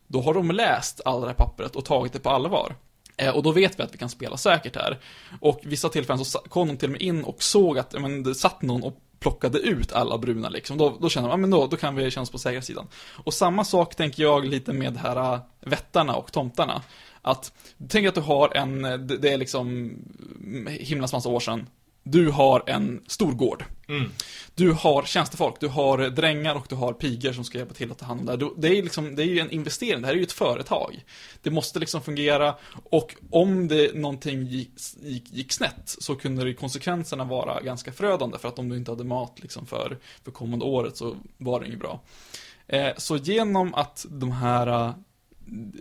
Då har de läst all det här pappret och tagit det på allvar. Eh, och då vet vi att vi kan spela säkert här. Och vissa tillfällen så kom de till och med in och såg att men, det satt någon och plockade ut alla bruna liksom. Då, då känner de, ja men då, då kan vi känna oss på säkra sidan. Och samma sak tänker jag lite med här äh, vättarna och tomtarna. Att, tänk att du har en, det, är liksom himlans massa år sedan. Du har en stor gård. Mm. Du har tjänstefolk, du har drängar och du har pigor som ska hjälpa till att ta hand om det här. Det är, liksom, det är ju en investering, det här är ju ett företag. Det måste liksom fungera och om det någonting gick, gick, gick snett så kunde det konsekvenserna vara ganska förödande för att om du inte hade mat liksom för, för kommande året så var det inget bra. Eh, så genom att de här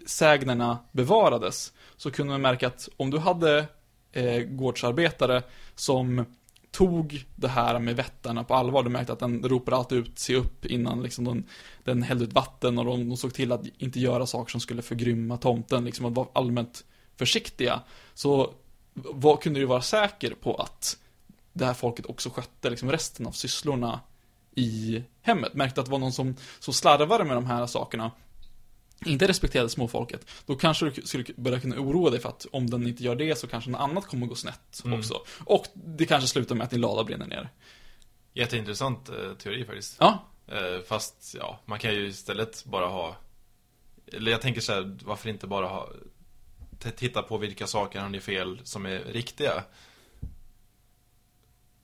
sägnerna bevarades så kunde man märka att om du hade eh, gårdsarbetare som tog det här med vättarna på allvar. Du märkte att den ropade alltid ut, se upp innan liksom den, den hällde ut vatten och de, de såg till att inte göra saker som skulle förgrymma tomten, liksom att vara allmänt försiktiga. Så vad kunde du vara säker på att det här folket också skötte liksom resten av sysslorna i hemmet. Märkte att det var någon som, som slarvade med de här sakerna inte respekterade småfolket, då kanske du skulle börja kunna oroa dig för att om den inte gör det så kanske något annat kommer att gå snett Mm. också. Och det kanske slutar med att din lada brinner ner. Jätteintressant eh, teori faktiskt. Ja, Eh, fast, ja, man kan ju istället bara ha... Eller jag tänker så här, varför inte bara ha... Titta på vilka saker han gör fel som är riktiga.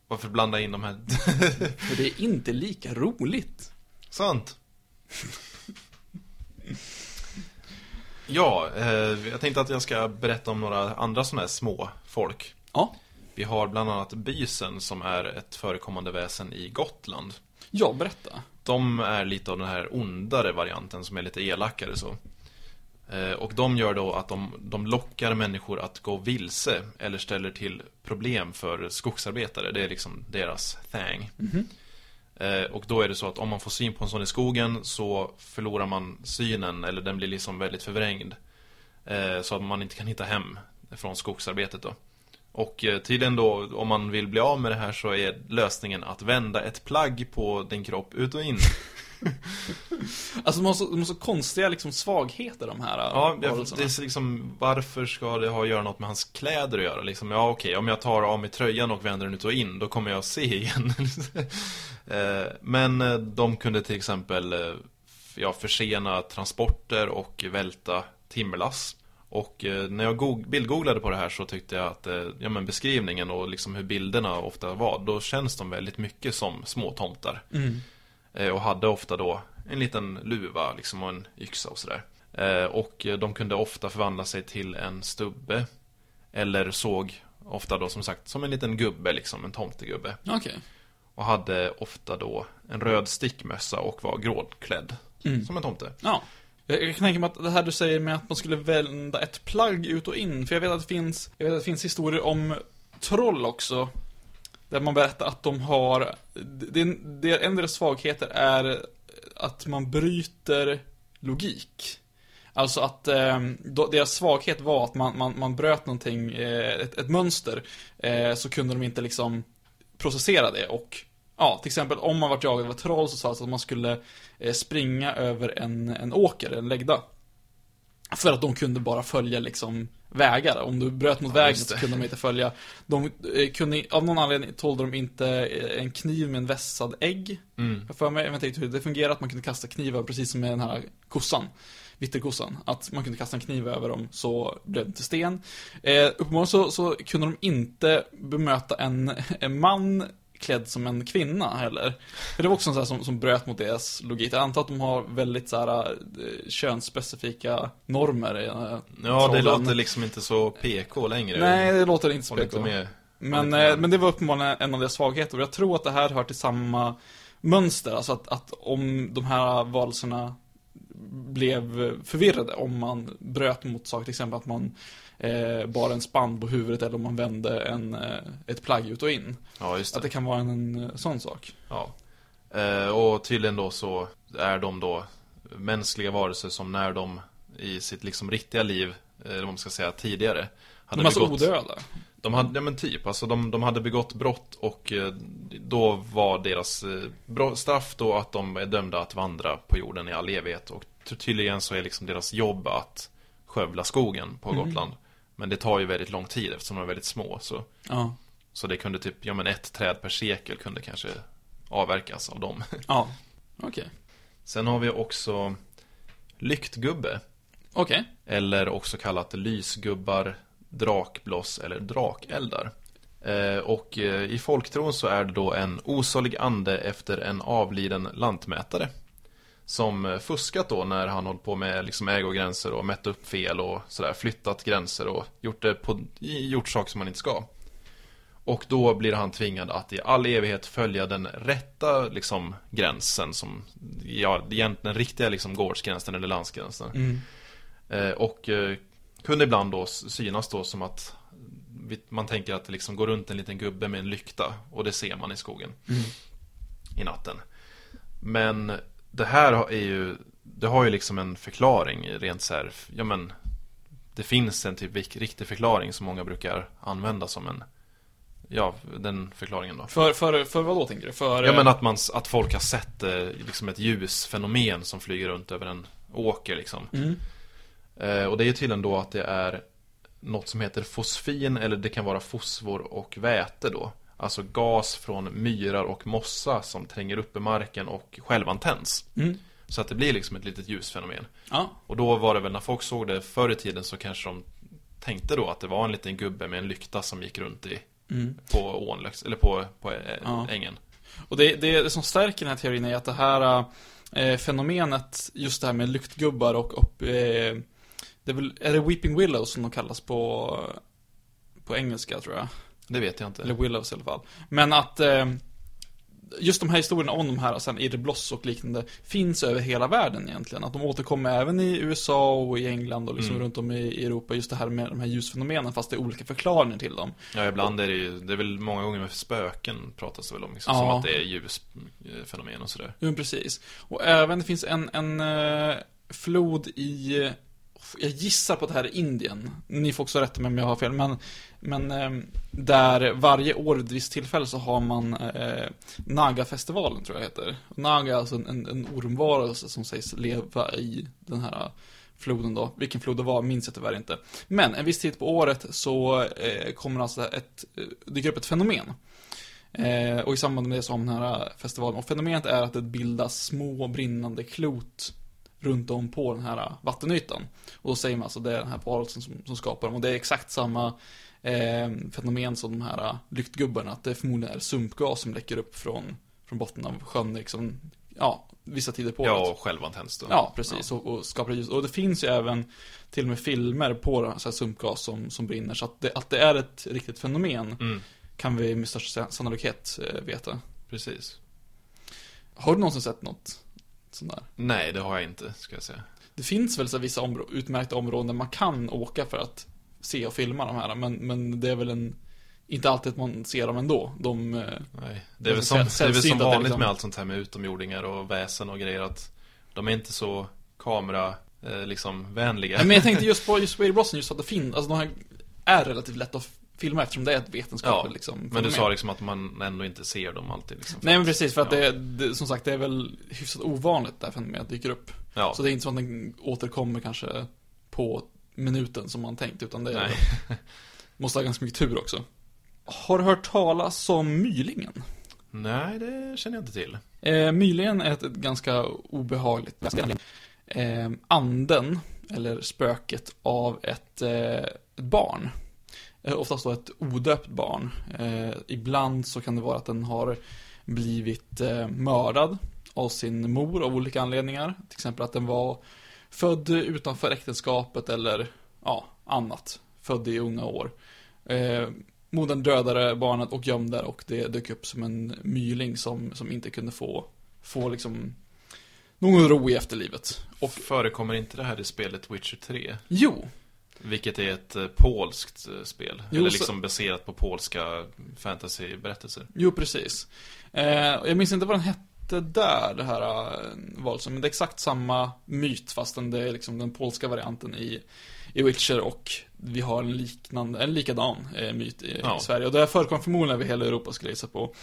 Varför blanda in de här... för det är inte lika roligt. Sant. Ja, eh, jag tänkte att jag ska berätta om några andra sådana här små folk. Ja, Vi har bland annat bysen som är ett förekommande väsen i Gotland. ja berätta. De är lite av den här ondare varianten som är lite elakare så. Eh, Och de gör då att de, de lockar människor att gå vilse eller ställer till problem för skogsarbetare. Det är liksom deras thang. Eh, Och då är det så att om man får syn på en sån i skogen så förlorar man synen eller den blir liksom väldigt förvrängd. Eh, Så att man inte kan hitta hem från skogsarbetet då. Och eh, tydligen då, om man vill bli av med det här så är lösningen att vända ett plagg på din kropp ut och in. Alltså de har så, de har så konstiga liksom svagheter de här Ja, jag, det är liksom, varför ska det ha att göra något med hans kläder att göra? Liksom, ja, okej, om jag tar av mig tröjan och vänder den ut och in, då kommer jag se igen. Eh, Men eh, de kunde till exempel eh, ja, försena transporter och välta timmerlass. Och när jag go- bildgooglade på det här så tyckte jag att ja, men beskrivningen och liksom hur bilderna ofta var, då känns de väldigt mycket som små tomtar. Mm. Och hade ofta då en liten luva liksom och en yxa och sådär. Och de kunde ofta förvandla sig till en stubbe. Eller såg ofta då som sagt som en liten gubbe liksom, en tomtegubbe. Okej. Och hade ofta då en röd stickmössa och var gråklädd. Mm. Som en tomte. Ja. Jag kan tänka mig att det här du säger med att man skulle vända ett plagg ut och in, för jag vet att det finns, jag vet att det finns historier om troll också. Där man berättar att de har, det, det, en av deras svagheter är att man bryter logik. Alltså att eh, då, deras svaghet var att man, man, man bröt någonting, eh, ett, ett mönster, eh, så kunde de inte liksom processera det och Ja, till exempel om man varit jagad av ett troll så sa det att man skulle eh, springa över en, en åker, en läggda. För att de kunde bara följa liksom vägar. Om du bröt mot Ja, vägen så kunde de inte följa. De eh, kunde, av någon anledning tålde de inte eh, en kniv med en vässad ägg. Mm. Jag för mig, jag vet inte hur det fungerar, att man kunde kasta knivar precis som med den här kossan. Vitterkossan. Att man kunde kasta en kniv över dem så blev det till sten. Eh, uppenbarligen så, så kunde de inte bemöta en, en man klädd som en kvinna heller. För det var också en sån här som, som bröt mot deras logik. Jag antar att de har väldigt så här eh, könsspecifika normer. eh, Ja, det låter liksom inte så PK längre. Nej, det låter inte så PK. med. Men, inte eh, med. men det var uppenbarligen en av deras svagheter och jag tror att det här hör till samma mönster, alltså att, att om de här varelserna blev förvirrade, om man bröt mot saker, till exempel att man eh, bar en spann på huvudet eller om man vände en, eh, ett plagg ut och in. Ja, just Att det. det kan vara en, en sån sak. Ja. Eh, och tydligen då så är de då mänskliga varelser som när de i sitt liksom riktiga liv, eller vad man ska säga tidigare, hade De är alltså begått, odöda. De hade, ja men typ, alltså de, de hade begått brott och eh, då var deras eh, straff då att de är dömda att vandra på jorden i all evighet och ty- tydligen så är liksom deras jobb att skövla skogen på Mm. Gotland. Men det tar ju väldigt lång tid eftersom de är väldigt små så, Ja. så det kunde typ, ja men ett träd per sekel kunde kanske avverkas av dem. Ja. Okej. Sen har vi också lyktgubbe. Okej. Eller också kallat lysgubbar, drakbloss eller drakeldar. Eh, och eh, i folktron så är det då en osalig ande efter en avliden lantmätare. Som eh, fuskat då när han hållit på med liksom ägogränser och mätt upp fel och sådär. Flyttat gränser och gjort, det på, gjort saker som man inte ska. Och då blir han tvingad att i all evighet följa den rätta liksom, gränsen som, ja, egentligen den riktiga liksom, gårdsgränsen eller landsgränsen. Mm. Och kunde ibland då synas då som att man tänker att det liksom går runt en liten gubbe med en lykta och det ser man i skogen i natten. Men det här är ju, det har ju liksom en förklaring rent så här, ja men det finns en typ riktig förklaring som många brukar använda som en, ja den förklaringen då. För, för, för vad då tänker du? För... Ja eh, men att man, att folk har sett eh, liksom ett ljusfenomen som flyger runt över en åker liksom. Mm. Eh, och det är ju tydligen då att det är något som heter fosfin eller det kan vara fosfor och väte då. Alltså gas från myrar och mossa som tränger upp i marken och självantänds. Mm. Så att det blir liksom ett litet ljusfenomen. Ja. Och då var det väl när folk såg det förr i tiden så kanske de tänkte då att det var en liten gubbe med en lykta som gick runt i, Mm. på ån, liksom, eller på, på eh, Ja. ängen. Och det, det, det som stärker den här teorin är att det här eh, fenomenet, just det här med lyktgubbar och, och eh, det är väl, är det Weeping Willows som de kallas på, på engelska tror jag. Det vet jag inte. Eller Willows i alla fall. Men att eh, just de här historierna om de här, sen Irre Bloss och liknande, finns över hela världen egentligen. Att de återkommer även i USA och i England och liksom Mm. runt om i, Europa, just det här med de här ljusfenomenen, fast det är olika förklaringar till dem. Ja, ibland är det ju, det är väl många gånger med spöken pratas det väl om, liksom, Ja. som att det är ljusfenomen och sådär. Jo, precis. Och även, det finns en, en eh, flod i, jag gissar på att det här är Indien. Ni får också rätta mig om jag har fel, men, men eh, där varje år vid ett visst tillfälle så har man eh, Naga-festivalen, tror jag heter. Och Naga är alltså en, en, en ormvarelse som sägs leva i den här eh, floden då. Vilken flod det var minns jag tyvärr inte. Men en viss tid på året så eh, kommer alltså ett, eh, dyker upp ett fenomen. Eh, och i samband med det så har man den här eh, festivalen. Och fenomenet är att det bildas små brinnande klot runt om på den här vattenytan. Och då säger man alltså det är den här varelsen som, som skapar dem. Och det är exakt samma eh, fenomen som de här lyktgubbarna. Att det förmodligen är sumpgas som läcker upp från, från botten av sjön liksom, ja, vissa tider på året. Ja, och självantänds då. Ja, precis. Och, och skapar ljus. Och det finns ju även till och med filmer på så här sumpgas som, som brinner. Så att det, att det är ett riktigt fenomen Mm, kan vi med största sannolikhet eh, veta. precis. Har du någonsin sett något sånt där? Nej, det har jag inte, ska jag säga. Det finns väl så vissa områ- utmärkta områden där man kan åka för att se och filma de här, men, men det är väl en inte alltid att man ser dem ändå. De, eh, Nej, det är väl som, det är väl som vanligt liksom- med allt sånt här med utomjordingar och väsen och grejer att de är inte så kamera, eh, liksom, vänliga. men jag tänkte just på, just Air Brosnan, just att det finns, alltså de här är relativt lätt att filma eftersom det är ett vetenskapligt Ja, liksom, Men du sa liksom att man ändå inte ser dem alltid liksom. Nej men precis, för att Ja. det, det, som sagt, det är väl hyfsat ovanligt där fenomenet dyker upp. Ja, Så det är inte så att den återkommer kanske på minuten som man tänkt, utan det är, måste ha ganska mycket tur också. Har du hört talas om Mylingen? nej, det känner jag inte till. Eh, Mylingen är ett, ett ganska obehagligt eh, anden, eller spöket av ett, eh, ett barn. Eh, oftast då ett odöpt barn. Eh, ibland så kan det vara att den har blivit eh, mördad av sin mor av olika anledningar. Till exempel att den var född utanför äktenskapet eller ja, annat. Född i unga år. Eh, modern dödade barnet och gömde det och det dök upp som en myling som, som inte kunde få, få liksom någon ro i efterlivet. Och förekommer inte det här i spelet Witcher 3? Jo, Vilket är ett eh, polskt eh, spel. Jo, Eller så- liksom baserat på polska fantasyberättelser. Jo, precis. Eh, jag minns inte vad den hette där, det här uh, valsen, men det är exakt samma myt, fastän det är liksom den polska varianten i, i Witcher och vi har en liknande, en likadan eh, myt i, Ja. i Sverige. Och det här förekom förmodligen över hela Europa, skulle jag gissa på.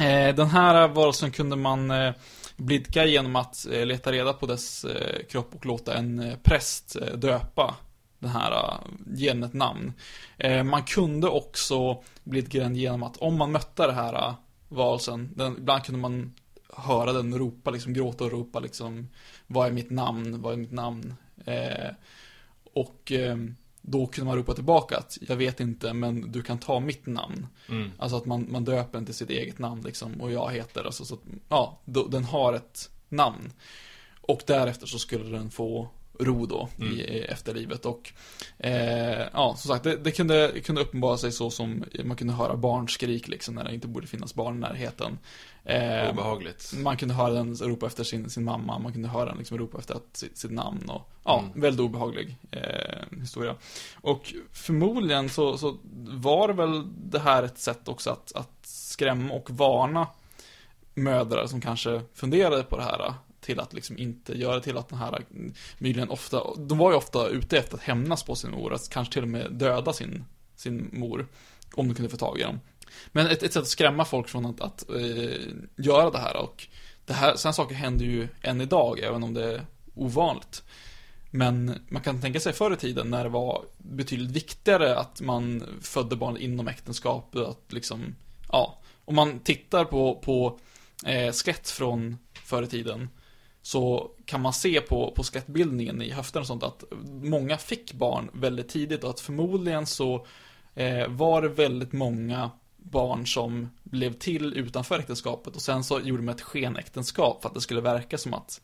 Eh, den här varelsen kunde man eh, blidka genom att eh, leta reda på dess eh, kropp och låta en eh, präst eh, döpa den här, ge den ett namn. Eh, man kunde också blidka den genom att om man mötte det här eh, varelsen, den, ibland kunde man höra den ropa, liksom gråta och ropa liksom Vad är mitt namn? Vad är mitt namn? Eh, och eh, då kunde man ropa tillbaka att jag vet inte, men du kan ta mitt namn. Mm. Alltså att man, man döper den till sitt eget namn liksom, och jag heter, alltså så att, ja, då, den har ett namn. Och därefter så skulle den få ro då Mm. i, i efterlivet och eh, ja, som sagt, det, det, kunde, kunde uppenbara sig så som man kunde höra barnskrik liksom när det inte borde finnas barn i närheten. Eh, Obehagligt. man kunde höra den ropa efter sin, sin mamma, man kunde höra den liksom ropa efter att, sitt, sitt namn och ja, Mm. väldigt obehaglig eh, historia. Och förmodligen så, så var väl det här ett sätt också att, att skrämma och varna mödrar som kanske funderade på det här till att liksom inte göra till att den här myglen ofta, de var ju ofta ute efter att hämnas på sin mor, att kanske till och med döda sin, sin mor, om de kunde få tag i dem. Men ett, ett sätt att skrämma folk från att, att eh, göra det här och det här, sådana saker händer ju än idag, även om det är ovanligt. Men man kan tänka sig förr i tiden när det var betydligt viktigare att man födde barn inom äktenskapet, att liksom, ja, om man tittar på, på eh, skelett från förr i tiden så kan man se på, på skattbildningen i höften och sånt att många fick barn väldigt tidigt och att förmodligen så eh, var det väldigt många barn som blev till utanför äktenskapet och sen så gjorde man ett skenäktenskap för att det skulle verka som att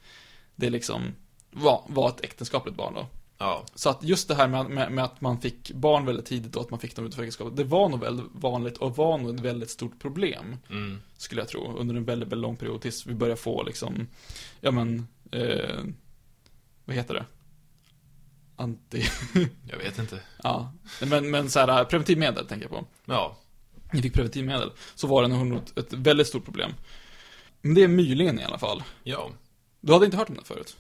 det liksom var, var ett äktenskapligt barn då. Ja. Så att just det här med, med, med att man fick barn väldigt tidigt och att man fick dem utanför äktenskapet, det var nog väldigt vanligt och var nog ett väldigt stort problem. Mm. Skulle jag tro, under en väldigt, väldigt lång period tills vi börjar få liksom, ja men, eh, vad heter det? Anti, Jag vet inte. ja, men, men så här, preventivmedel tänker jag på. Ja. Vi fick preventivmedel, så var det nog ett väldigt stort problem. Men det är mylingen i alla fall. Ja. Du hade inte hört om det förut?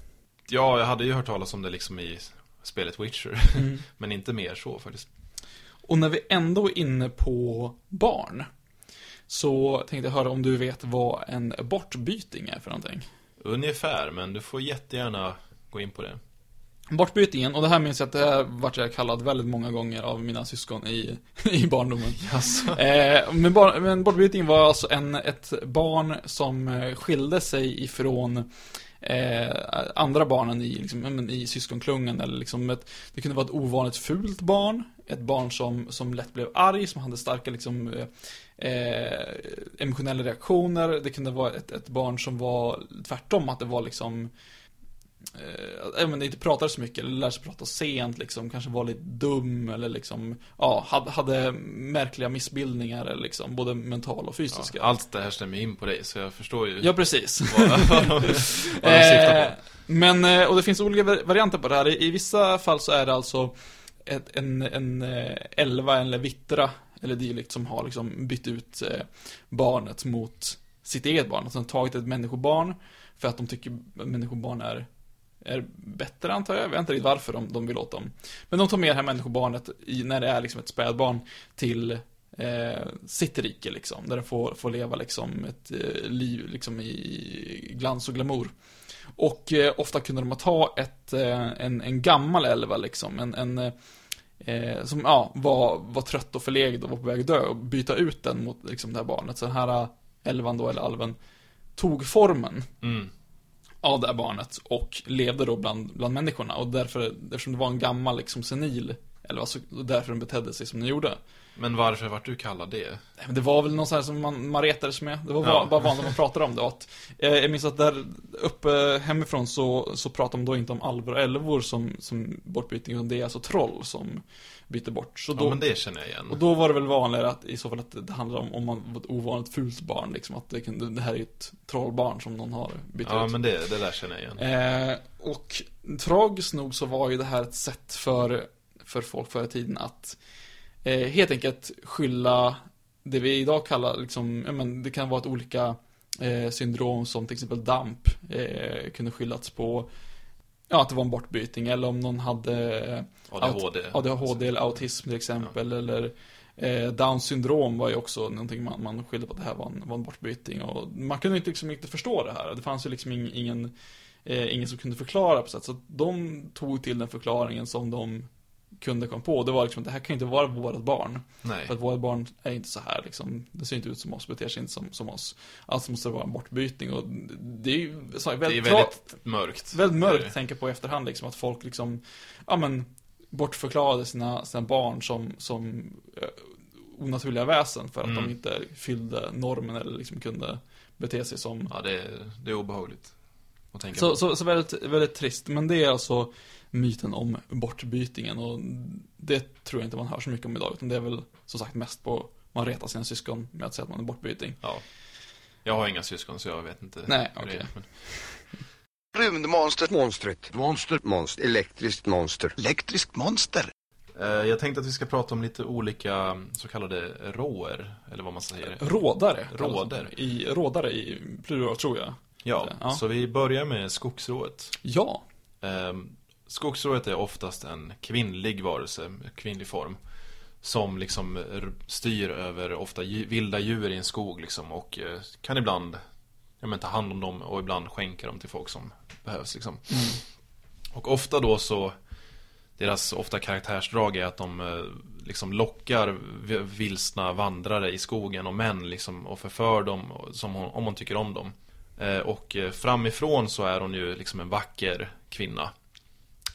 Ja, jag hade ju hört talas om det liksom i spelet Witcher. Mm. Men inte mer så faktiskt. Och när vi ändå är inne på barn, så tänkte jag höra om du vet vad en bortbyting är för någonting. Ungefär, men du får jättegärna gå in på det. Bortbytingen, och det här minns jag att det här vart jag kallad väldigt många gånger av mina syskon i, i barndomen. Jaså? Eh, men, bar, men bortbytingen var alltså en, ett barn som eh, skilde sig ifrån eh, andra barnen i, liksom, i syskonklungan eller liksom ett, det kunde vara ett ovanligt fult barn, ett barn som, som lätt blev arg, som hade starka liksom eh, eh, emotionella reaktioner, det kunde vara ett, ett barn som var tvärtom, att det var liksom eh, ja, men inte pratade så mycket, eller lärde sig prata sent, liksom, kanske var lite dum, eller liksom, ja, hade, hade märkliga missbildningar, liksom, både mentala och Ja, fysiska. allt det här stämmer in på dig, så jag förstår ju Ja, precis. vad, vad de, vad de Eh. Men, eh, och det finns olika va- varianter på det här. I, i vissa fall så är det alltså ett, en, en eh, elva eller vittra eller dylikt som har liksom bytt ut eh, barnet mot sitt eget barn. Alltså de har tagit ett människobarn för att de tycker människobarn är, är bättre antar jag. Jag vet inte riktigt varför de, de vill åt dem. Men de tar med det här människobarnet i, när det är liksom ett spädbarn till eh, sitt rike liksom. Där det får, får leva liksom ett eh, liv liksom i glans och glamour. Och eh, ofta kunde de ta ett, eh, en, en gammal älva liksom, en, en eh, eh, som ja, var, var trött och förlegad och var på väg att dö och byta ut den mot liksom, det här barnet. Så den här eh, älvan då, eller alven, tog formen Mm av det här barnet och levde då bland, bland människorna. Och därför, eftersom det var en gammal liksom senil elva, så därför den betedde sig som den gjorde. Men varför vart du kallad det? Men Det var väl något sånt här som man, man retades med. Det var Ja. bara, vanligt man pratade om det. Och Att, eh, jag minns att där uppe hemifrån så, så pratade de då inte om alvor och älvor som, som bortbyting, utan det är alltså troll som byter bort. Så då, Ja, men det känner jag igen. Och då var det väl vanligare att i så fall att det handlade om om man var ett ovanligt fult barn, liksom att det, kunde, det här är ett trollbarn som någon har bytt Ja, ut. men det, det där känner jag igen. Eh, och tragiskt nog så var ju det här ett sätt för, för folk förr i tiden att eh, helt enkelt skylla det vi idag kallar, liksom, ja, men det kan vara ett olika eh, syndrom som till exempel DAMP eh, kunde skyllats på Ja, att det var en bortbyting eller om någon hade eh, ADHD. ADHD eller autism till exempel eller eh, Downs syndrom var ju också någonting man, man skyllde på att det här var en, var en bortbyting och man kunde inte liksom inte förstå det här. Det fanns ju liksom ing- ingen, eh, ingen som kunde förklara på sätt så de tog till den förklaringen som de kunde komma på. Det var liksom, det här kan ju inte vara vårt barn. Nej. För att våra barn är inte så här liksom. Det ser inte ut som oss, beter sig inte som, som oss. Alltså måste det vara en bortbyting och det är ju så, Det är väldigt, väldigt mörkt. väldigt mörkt att tänka på i efterhand liksom. Att folk liksom, ja men, bortförklarade sina, sina barn som, som eh, onaturliga väsen för att Mm. de inte fyllde normen eller liksom kunde bete sig som Ja, det är, det är obehagligt. Att tänka så, på. så, så väldigt, väldigt trist. Men det är alltså myten om bortbytingen och det tror jag inte man hör så mycket om idag. Utan det är väl som sagt mest på man retar sina syskon med att säga att man är bortbyting. Ja. Jag har inga syskon så jag vet inte. Nej, okej. är, men- Rymdmonster. Monstret. Monster. Monster. Elektriskt monster. Elektriskt monster. Eh, Jag tänkte att vi ska prata om lite olika så kallade råer, eller vad man säger. Rådare. Råder. I, rådare i plural tror jag. Ja, Ja. så vi börjar med skogsrået. Ja. Skogsrået är oftast en kvinnlig varelse, kvinnlig form. Som liksom styr över ofta vilda djur i en skog liksom och eh, kan ibland ja, men, ta hand om dem och ibland skänka dem till folk som behövs liksom. Och ofta då så Deras ofta karaktärsdrag är att de eh, liksom lockar vi- vilsna vandrare i skogen och män liksom och förför dem hon, om hon tycker om dem. Eh, Och framifrån så är hon ju liksom en vacker kvinna.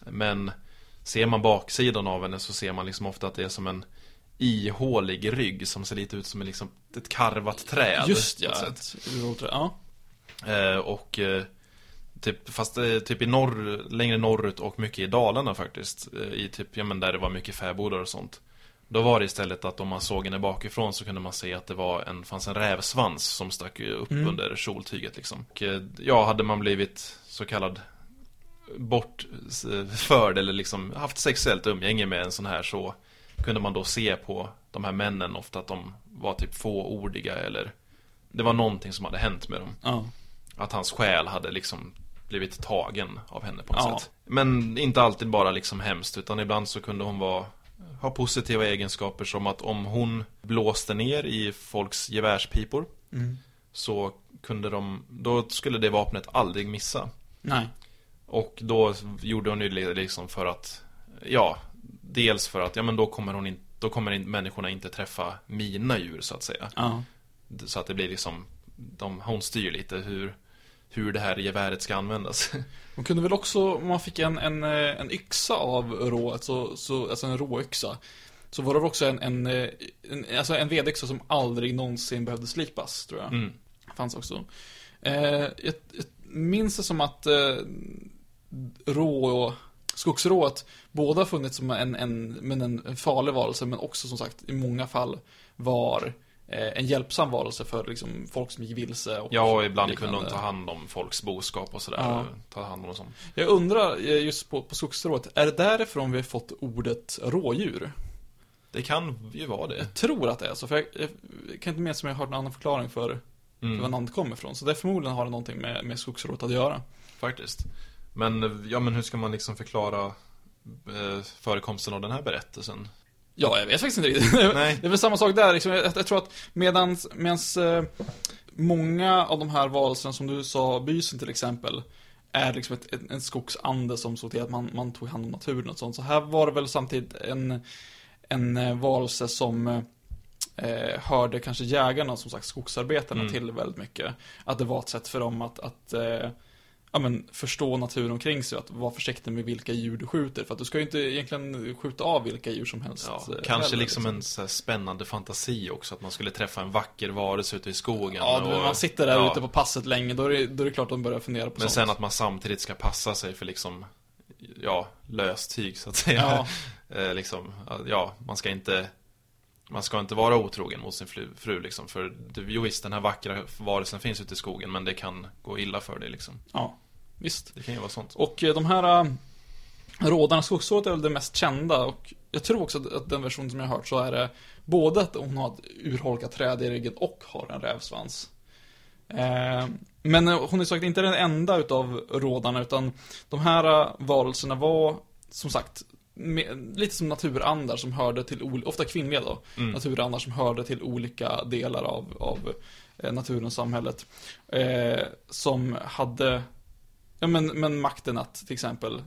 Men ser man baksidan av henne så ser man liksom ofta att det är som en ihålig rygg som ser lite ut som liksom ett karvat träd. Just ja. ett rådre- Ja. Eh, och eh, typ, fast eh, typ i norr, längre norrut och mycket i Dalarna faktiskt. Eh, I typ, ja men där det var mycket fäbodar och sånt. Då var det istället att om man såg henne bakifrån så kunde man se att det var en, fanns en rävsvans som stack upp Mm. under kjoltyget liksom. Och, eh, ja, hade man blivit så kallad bortförd eller liksom haft sexuellt umgänge med en sån här så kunde man då se på de här männen ofta att de var typ fåordiga eller det var någonting som hade hänt med dem. Ja. Att hans själ hade liksom blivit tagen av henne på något Ja. sätt. Men inte alltid bara liksom hemskt, utan ibland så kunde hon vara ha positiva egenskaper som att om hon blåste ner i folks gevärspipor Mm. så kunde de, då skulle det vapnet aldrig missa. Nej. Och då gjorde hon ju liksom för att, ja, dels för att, ja men då kommer hon in, då kommer människorna inte träffa mina djur så att säga. Ja. Så att det blir liksom, de, hon styr lite hur, hur det här geväret ska användas. Man kunde väl också, om man fick en, en, en yxa av rået, så, så, alltså en råyxa. Så var det också en, en, en, alltså en vedyxa som aldrig någonsin behövde slipas, tror jag. Mm. Fanns också. Eh, jag, jag minns det som att eh, rå och skogsrået båda funnits som en, en, men en farlig varelse, men också som sagt i många fall var eh, en hjälpsam varelse för liksom, folk som gick vilse. Och Ja, och ibland liknande. kunde hon ta hand om folks boskap och sådär. Ja. Ta hand om sånt. Jag undrar, eh, just på, på skogsrået, är det därifrån vi har fått ordet rådjur? Det kan ju vara det. Jag tror att det är så, för jag, jag kan inte minnas om jag har hört en annan förklaring för, för var Mm, namnet kommer ifrån. Så det förmodligen har det någonting med, med skogsrået att göra. faktiskt. Men, ja men hur ska man liksom förklara eh, förekomsten av den här berättelsen? Ja, jag vet faktiskt inte riktigt. Nej. Det är väl samma sak där, liksom. jag, jag tror att medans, medans eh, många av de här varelserna som du sa, bysen till exempel, är liksom ett, en, en skogsande som såg till att man, man tog hand om naturen och sånt. Så här var det väl samtidigt en, en eh, varelse som eh, hörde kanske jägarna, som sagt skogsarbetarna, Mm. till väldigt mycket. Att det var ett sätt för dem att, att eh, ja, men, förstå naturen omkring sig att vara försiktig med vilka djur du skjuter. För att du ska ju inte egentligen skjuta av vilka djur som helst. Ja, eh, kanske heller, liksom en spännande fantasi också, att man skulle träffa en vacker varelse ute i skogen. Ja, och- man sitter där ja. ute på passet länge, då är det, då är det klart att de börjar fundera på Men sånt. sen att man samtidigt ska passa sig för liksom, ja, löstyg så att säga. Ja. eh, liksom, ja, man ska inte man ska inte vara otrogen mot sin fru, fru liksom, för det, jo visst, den här vackra varelsen finns ute i skogen, men det kan gå illa för dig liksom. Ja, visst. Det kan ju vara sånt. Och eh, de här äh, rådarna, skogsrået är väl det mest kända och jag tror också att- den version som jag har hört så är det både att hon har ett urholkat träd i ryggen och har en rävsvans. Eh, men eh, hon är sagt inte den enda utav rådarna utan de här varelserna var som sagt med, lite som naturandar som hörde till, ofta kvinnliga då, Mm. naturandar som hörde till olika delar av, av eh, naturen och samhället. Eh, som hade, ja men, men makten att till exempel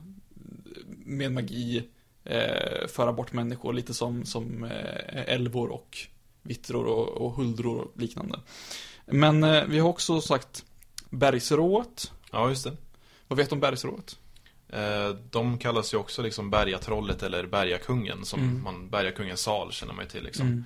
med magi eh, föra bort människor, lite som, som eh, älvor och vittror och, och huldror och liknande. Men eh, vi har också sagt bergsrået. Ja, just det. Vad vet du om bergsrået? Eh, de kallas ju också liksom bergatrollet eller bergakungen, som Mm. man, bergakungens sal känner man ju till liksom. Mm.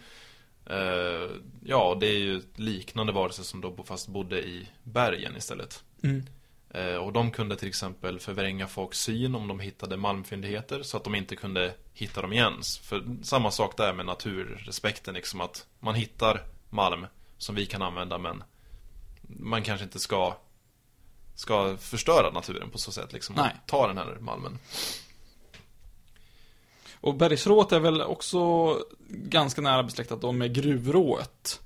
Eh, ja, det är ju liknande varelser som då fast bodde i bergen istället. Mm. Eh, och de kunde till exempel förvränga folks syn om de hittade malmfyndigheter så att de inte kunde hitta dem igen. För samma sak där med naturrespekten, liksom att man hittar malm som vi kan använda men man kanske inte ska ska förstöra naturen på så sätt liksom. Nej. Ta den här malmen. Och bergsrået är väl också ganska nära besläktat då med gruvrået.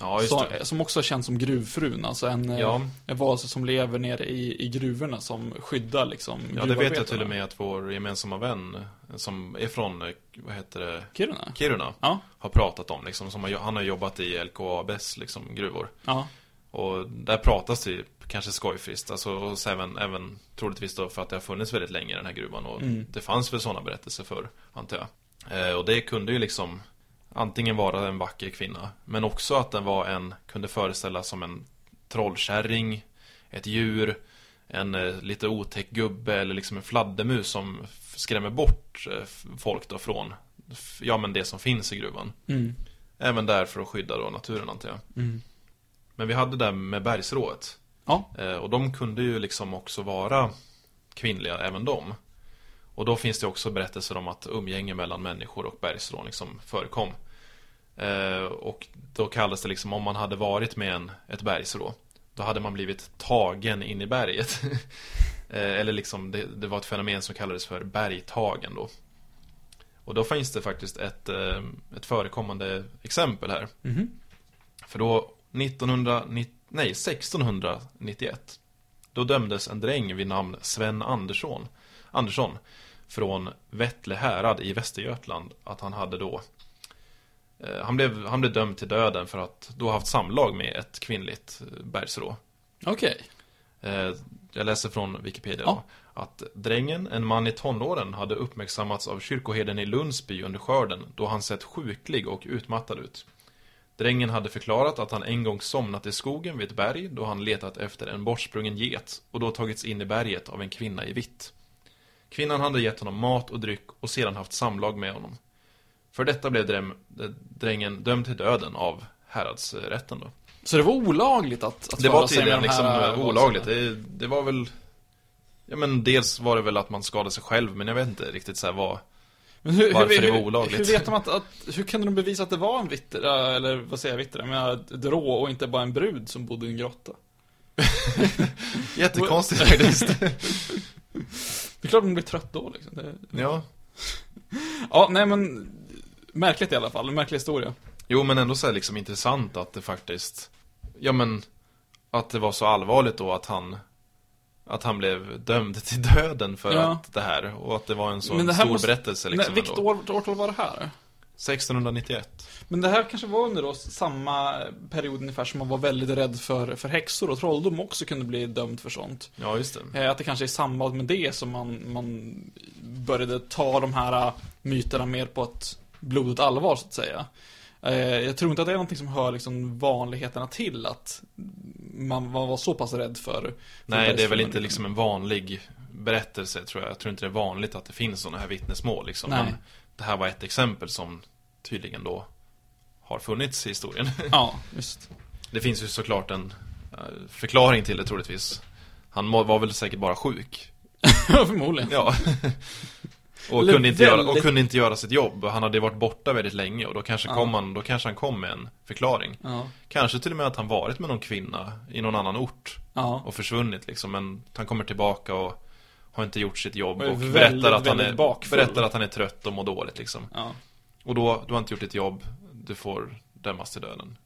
Ja, just det. som också känns som gruvfrun, alltså en, eh, Ja. en varelse som lever nere i, i gruvorna som skyddar liksom Ja, det vet jag till och med att vår gemensamma vän som är från, eh, vad heter det, Kiruna? Kiruna Ja, har pratat om liksom, som han har jobbat i LKABs liksom, gruvor. ja. Och där pratas det ju kanske skojfriskt, alltså och även, även troligtvis då för att det har funnits väldigt länge i den här gruvan och Mm. det fanns väl sådana berättelser för antar jag. Eh, och det kunde ju liksom antingen vara en vacker kvinna, men också att den var en, kunde föreställa som en trollkärring, ett djur, en eh, lite otäck gubbe eller liksom en fladdermus som skrämmer bort eh, folk då från, ja men det som finns i gruvan. Mm. Även där för att skydda då naturen antar jag. Mm. Men vi hade det med bergsrået. Ja. Eh, Och de kunde ju liksom också vara kvinnliga, även de. Och då finns det också berättelser om att umgänge mellan människor och bergsrån liksom förekom. Eh, Och då kallades det liksom, om man hade varit med en, ett bergsrå, då hade man blivit tagen in i berget. Eh, Eller liksom, det, det var ett fenomen som kallades för bergtagen då. Och då finns det faktiskt ett, ett förekommande exempel här. Mhm. För då 1990, nej, 1691 Då dömdes en dräng vid namn Sven Andersson Andersson Från Vettle härad i Västergötland Att han hade då eh, han blev, han blev dömd till döden för att då ha haft samlag med ett kvinnligt eh, bergsrå Okej. Eh, Jag läser från Wikipedia Ja. då, att drängen, en man i tonåren, hade uppmärksammats av kyrkoherden i Lundsby under skörden då han sett sjuklig och utmattad ut. Drängen hade förklarat att han en gång somnat i skogen vid ett berg då han letat efter en bortsprungen get och då tagits in i berget av en kvinna i vitt. Kvinnan hade gett honom mat och dryck och sedan haft samlag med honom. För detta blev dräm, eh, drängen dömd till döden av häradsrätten då. Så det var olagligt att, att Det var tydligen liksom här, eh, olagligt. Det, det var väl... Ja men dels var det väl att man skadade sig själv, men jag vet inte riktigt så vad... Men hur, varför hur, det var olagligt. Hur vet de att, att, hur kan de bevisa att det var en vittra, eller vad säger jag vittra, jag menar ett rå och inte bara en brud som bodde i en grotta? Jättekonstigt faktiskt. Det är klart de blir trött då liksom. Det, ja. ja, nej men Märkligt i alla fall, en märklig historia. Jo, men ändå så är det liksom intressant att det faktiskt, ja men, att det var så allvarligt då att han, att han blev dömd till döden för Ja. att det här, och att det var en så stor måste- berättelse liksom Nej, vilket år, årtal var det här? 1691. Men det här kanske var under då samma period ungefär som man var väldigt rädd för, för häxor och trolldom också kunde bli dömd för sånt. Ja, just det. Eh, Att det kanske är i samband med det som man, man började ta de här eh, myterna mer på ett blodigt allvar så att säga. Eh, Jag tror inte att det är någonting som hör liksom vanligheterna till att man var så pass rädd för. för Nej, det är väl inte liksom en vanlig berättelse tror jag. Jag tror inte det är vanligt att det finns sådana här vittnesmål liksom. Nej. Men det här var ett exempel som tydligen då har funnits i historien. Ja, just. Det finns ju såklart en eh, förklaring till det troligtvis. Han var väl säkert bara sjuk. Förmodligen. Ja. och, Eller kunde inte göra, och väldigt- kunde inte göra sitt jobb. Han hade varit borta väldigt länge och då kanske, Ja. kom han, då kanske han kom med en förklaring. Ja. Kanske till och med att han varit med någon kvinna i någon annan ort Ja. och försvunnit liksom. Men han kommer tillbaka och har inte gjort sitt jobb Och och väldigt, berättar att, han väldigt är, bakfull. berättar att han är trött och mår dåligt liksom. Och då, du har inte gjort ditt jobb, du får dömas till döden.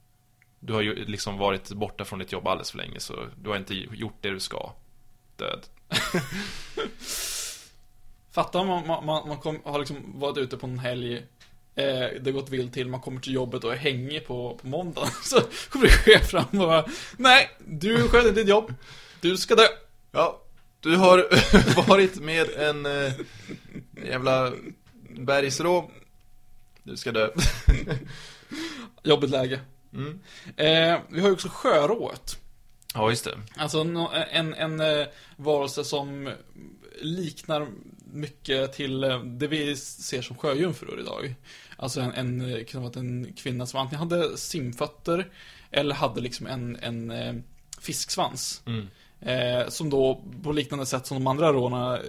Du har ju liksom varit borta från ditt jobb alldeles för länge så du har inte gjort det du ska. Död. Fatta om man, man, man, man kom, har liksom varit ute på en helg eh, det har gått vilt till, man kommer till jobbet och är hängig på, på måndagen. Så kommer det chef fram och bara Nej, du sköter ditt jobb. Du ska dö. Ja, du har varit med en eh, jävla bergsrå. Du ska dö. Jobbigt läge. Mm. Eh, vi har ju också sjörået. Ja, just det. Alltså nå- en, en eh, varelse som liknar mycket till eh, det vi ser som sjöjungfrur idag. Alltså en, en, eh, vara en kvinna som antingen hade simfötter eller hade liksom en, en eh, fisksvans. Mm. Eh, som då på liknande sätt som de andra råna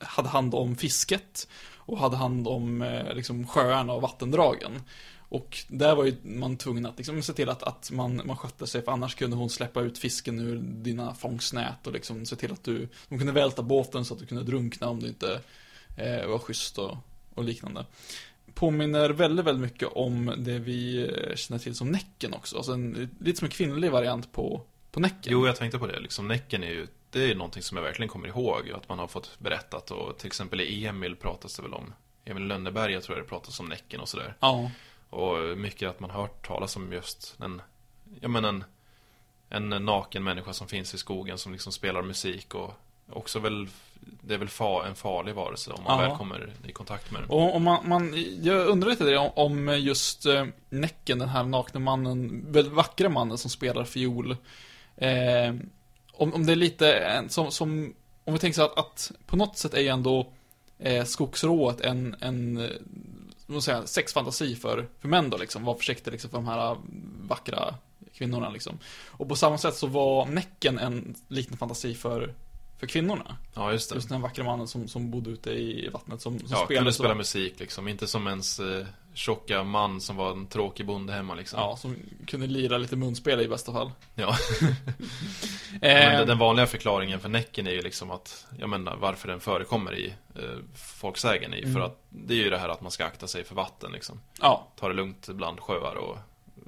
hade hand om fisket och hade hand om eh, liksom sjöarna och vattendragen. Och där var ju man tvungen att liksom se till att, att man, man skötte sig för annars kunde hon släppa ut fisken ur dina fångstnät och liksom se till att du, de kunde välta båten så att du kunde drunkna om du inte eh, var schysst och, och liknande. Påminner väldigt, väldigt mycket om det vi eh, känner till som Näcken också. Alltså en, lite som en kvinnlig variant på, på Näcken. Jo, jag tänkte på det. Liksom, Näcken är ju, det är någonting som jag verkligen kommer ihåg. Att man har fått berättat och till exempel i Emil pratas det väl om. Emil Lönneberga tror jag det pratas om Näcken och sådär. Ja. Och mycket att man hört talas om just en, ja men en, en naken människa som finns i skogen som liksom spelar musik och också väl, det är väl fa, en farlig varelse om man Ja. väl kommer i kontakt med den. Och om man, man, jag undrar lite det om, om just eh, Näcken, den här nakna mannen, väldigt vackra mannen som spelar fiol. Eh, om, om det är lite som, som, om vi tänker så att, att på något sätt är ju ändå eh, skogsrået en, en man säga, sexfantasi för, för män då liksom. Var försiktig liksom för de här vackra kvinnorna liksom. Och på samma sätt så var Näcken en liten fantasi för, för kvinnorna. Ja, just det. Just den vackra mannen som, som bodde ute i vattnet som, som ja, spelade kunde spela musik liksom. Inte som ens eh, tjocka man som var en tråkig bonde hemma liksom. Ja, som kunde lira lite munspel i bästa fall. Ja. Men den vanliga förklaringen för Näcken är ju liksom att, jag menar varför den förekommer i eh, folksägen är ju för Mm. att det är ju det här att man ska akta sig för vatten liksom. ja, Ta det lugnt bland sjöar och,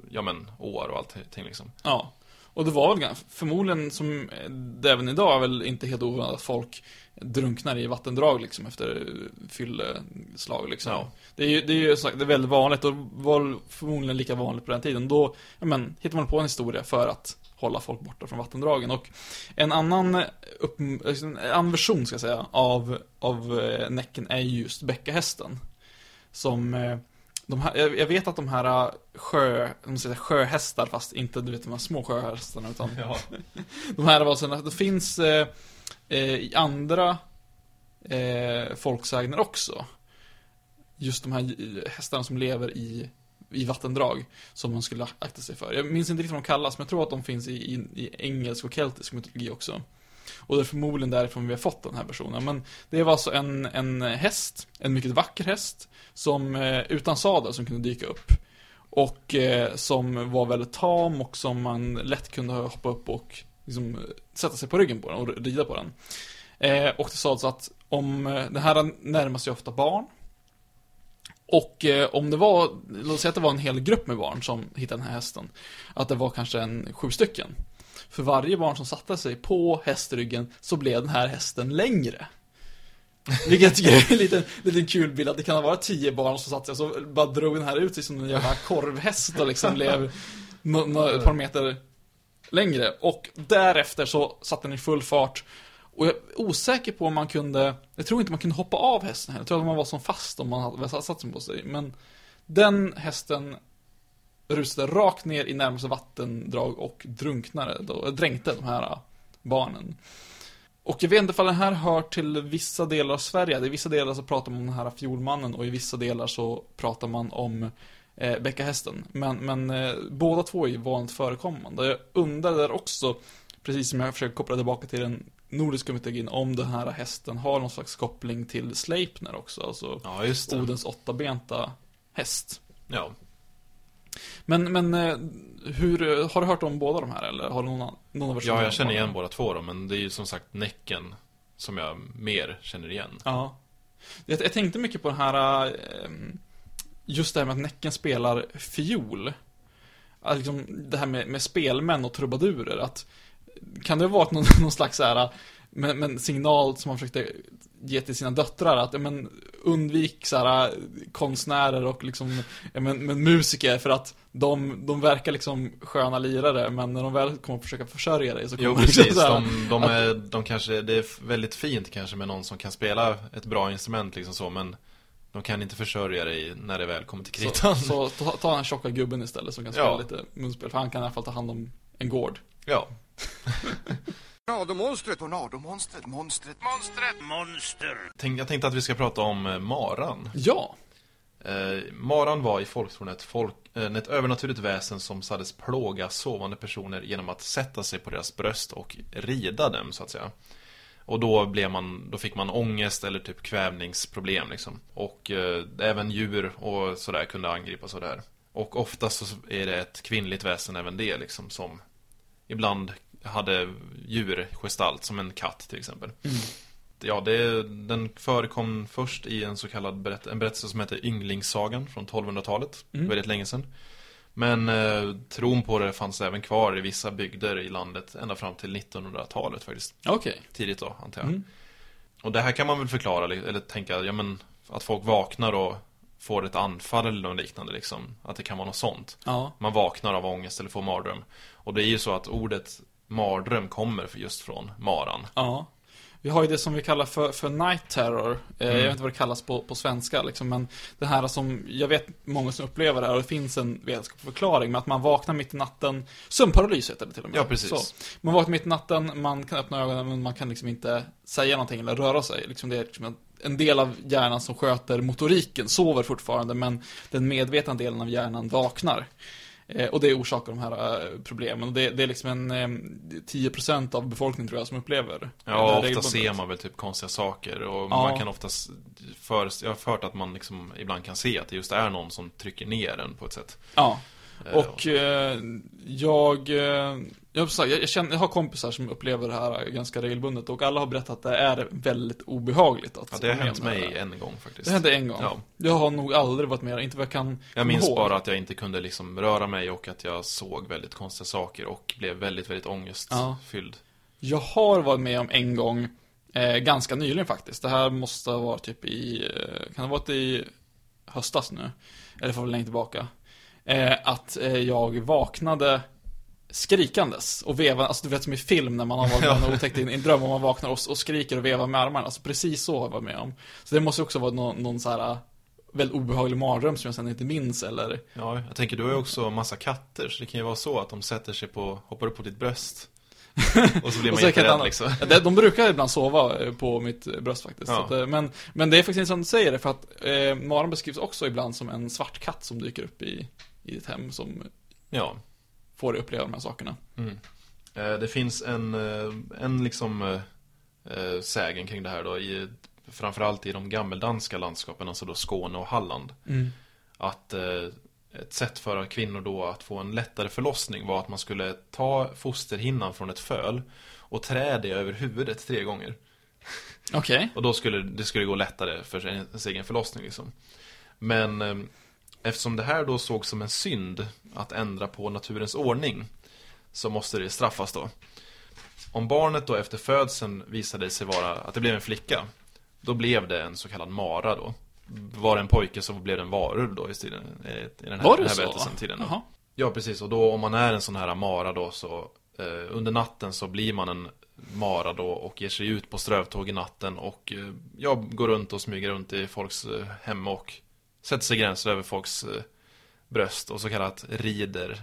ja men, åar och allting liksom. ja. Och det var väl förmodligen som eh, det även idag är väl inte helt ovanligt att folk drunknar i vattendrag liksom efter fylleslag liksom. Ja. Det är ju, det är ju sagt, det är väldigt vanligt och var förmodligen lika vanligt på den tiden. Då, ja men, hittar man på en historia för att hålla folk borta från vattendragen. Och en annan, upp, en annan version ska jag säga, av, av eh, Näcken är ju just bäckahästen. Som, eh, de här, jag jag vet att de här eh, sjö, de säger sjöhästar, fast inte du vet de här små sjöhästarna, utan Ja. de här var sådana, det finns eh, i andra eh, folksägner också. Just de här hästarna som lever i, i vattendrag, som man skulle akta sig för. Jag minns inte riktigt vad de kallas, men jag tror att de finns i, i, i engelsk och keltisk mytologi också. Och det är förmodligen därifrån vi har fått den här personen. Men det var alltså en, en häst, en mycket vacker häst, som eh, utan sadel som kunde dyka upp. Och eh, som var väldigt tam och som man lätt kunde hoppa upp och liksom, eh, sätta sig på ryggen på den och rida på den. Eh, och det sades att om, den det här närmar sig ofta barn. Och eh, om det var, låt säga att det var en hel grupp med barn som hittade den här hästen. Att det var kanske en sju stycken. För varje barn som satte sig på hästryggen så blev den här hästen längre. Vilket jag tycker är en liten, liten kul bild, att det kan ha varit tio barn som satt sig och så bara drog den här ut sig som en jävla korvhäst och liksom blev Några, ett par meter längre. Och därefter så satte den i full fart. Och jag är osäker på om man kunde, jag tror inte man kunde hoppa av hästen heller. Jag tror att man var som fast om man hade satt sig på sig. Men den hästen rusade rakt ner i närmaste vattendrag och drunknade, då, eh, dränkte de här eh, barnen. Och jag vet inte ifall den här hör till vissa delar av Sverige. I vissa delar så pratar man om den här fjolmannen och i vissa delar så pratar man om eh, bäckahästen. Men, men eh, båda två är ju vanligt förekommande. Jag undrar där också, precis som jag försöker koppla tillbaka till den nordiska mytologin, om den här hästen har någon slags koppling till Sleipner också. Alltså Ja, just det. Odens åttabenta häst. Ja. Men, men eh, hur, har du hört om båda de här eller har du någon, någon av versionerna? ja, jag känner igen båda två då, men det är ju som sagt Näcken som jag mer känner igen. Ja. Jag, jag tänkte mycket på den här, eh, just det här med att Näcken spelar fiol. Att liksom, det här med, med spelmän och trubadurer, att kan det ha varit någon, någon slags så här, men, men signal som man försökte ge till sina döttrar att, men undvik så här konstnärer och liksom, men, men musiker för att de, de verkar liksom sköna lirare, men när de väl kommer att försöka försörja dig så kommer Jo, de liksom precis. så här- De, de, är, de kanske, det är väldigt fint kanske med någon som kan spela ett bra instrument liksom så, men de kan inte försörja dig när det väl kommer till kritan. Så, så ta, ta den tjocka gubben istället som kan spela Ja. lite munspel, för han kan i alla fall ta hand om en gård. Ja. Tornadomonstret, tornadomonstret, monstret, monstret, monster. Tänk, jag tänkte att vi ska prata om eh, maran. Ja, Eh, maran var i folktron ett, folk, eh, ett övernaturligt väsen som sades plåga sovande personer genom att sätta sig på deras bröst och rida dem, så att säga. Och då, blev man, då fick man ångest eller typ kvävningsproblem liksom. Och eh, även djur och sådär kunde angripas det här. Och oftast så är det ett kvinnligt väsen även det liksom som ibland hade djurgestalt som en katt till exempel. Ja, det, den förekom först i en så kallad berätt, en berättelse som heter Ynglingssagan från 1200-talet. Väldigt länge sedan. Men eh, tron på det fanns även kvar i vissa bygder i landet ända fram till 1900-talet faktiskt. okej. Tidigt då, antar jag. Och det här kan man väl förklara, eller tänka, ja men att folk vaknar och får ett anfall eller något liknande liksom. Att det kan vara något sånt. Ja. Man vaknar av ångest eller får mardröm. Och det är ju så att ordet mardröm kommer just från maran. Ja. Vi har ju det som vi kallar för, för night terror. Eh, Mm. Jag vet inte vad det kallas på, på svenska liksom, men det här som, jag vet många som upplever det här och det finns en vetenskaplig förklaring med att man vaknar mitt i natten, sömnparalys heter det till och med. Ja, precis. Så. Man vaknar mitt i natten, man kan öppna ögonen men man kan liksom inte säga någonting eller röra sig. Liksom det är liksom en, en del av hjärnan som sköter motoriken sover fortfarande men den medvetna delen av hjärnan vaknar. Eh, och det orsakar de här eh, problemen. Det, det är liksom en eh, 10% av befolkningen tror jag som upplever Ja, ofta ser man väl typ konstiga saker och Ja. man kan oftast för, Jag har hört att man liksom ibland kan se att det just är någon som trycker ner en på ett sätt. Ja. Eh, Och eh, jag, eh, jag, jag, jag, känner, jag har kompisar som upplever det här ganska regelbundet och alla har berättat att det är väldigt obehagligt att Ja, det har hänt mig en gång faktiskt. Det hände en gång. Ja. Jag har nog aldrig varit med, inte vad jag kan Jag minns ihåg. bara att jag inte kunde liksom röra mig och att jag såg väldigt konstiga saker och blev väldigt, väldigt ångestfylld. Jag har varit med om en gång, eh, ganska nyligen faktiskt. Det här måste ha varit typ i, eh, kan det ha varit i höstas nu? Eller för länge tillbaka. Eh, att eh, jag vaknade skrikandes och vevade, alltså du vet som i film när man har varit med otäckt i en, dröm och man vaknar och, och skriker och vevar med armarna. Alltså precis så har jag varit med om. Så det måste också vara någon, någon så här eh, väldigt obehaglig mardröm som jag sen inte minns eller Ja, jag tänker du har ju också massa katter så det kan ju vara så att de sätter sig på, hoppar upp på ditt bröst. Och så blir man jätterädd liksom. Ja, De brukar ibland sova eh, på mitt bröst faktiskt. Ja. Att, eh, men, men det är faktiskt intressant att du säger det, för att eh, maran beskrivs också ibland som en svart katt som dyker upp i, i ditt hem, som Ja. Får dig uppleva de här sakerna. Eh, Det finns en, eh, en liksom eh, sägen kring det här då i Framförallt i de gammeldanska landskapen, alltså då Skåne och Halland. Att eh, ett sätt för kvinnor då att få en lättare förlossning var att man skulle ta fosterhinnan från ett föl Och trä det över huvudet tre gånger. Okej. Och då skulle det skulle gå lättare för ens egen förlossning liksom. Men eftersom det här då såg som en synd att ändra på naturens ordning så måste det straffas då. Om barnet då efter födseln visade sig vara att det blev en flicka då blev det en så kallad mara då. Var det en pojke så blev det en varulv då i, eh, i den här, Var den det här så? berättelsen. Tiden då. Jaha. Ja, precis. Och då om man är en sån här mara då så eh, under natten så blir man en mara då och ger sig ut på strövtåg i natten och eh, jag går runt och smyger runt i folks eh, hem och sätter sig gränser över folks eh, bröst och så kallat rider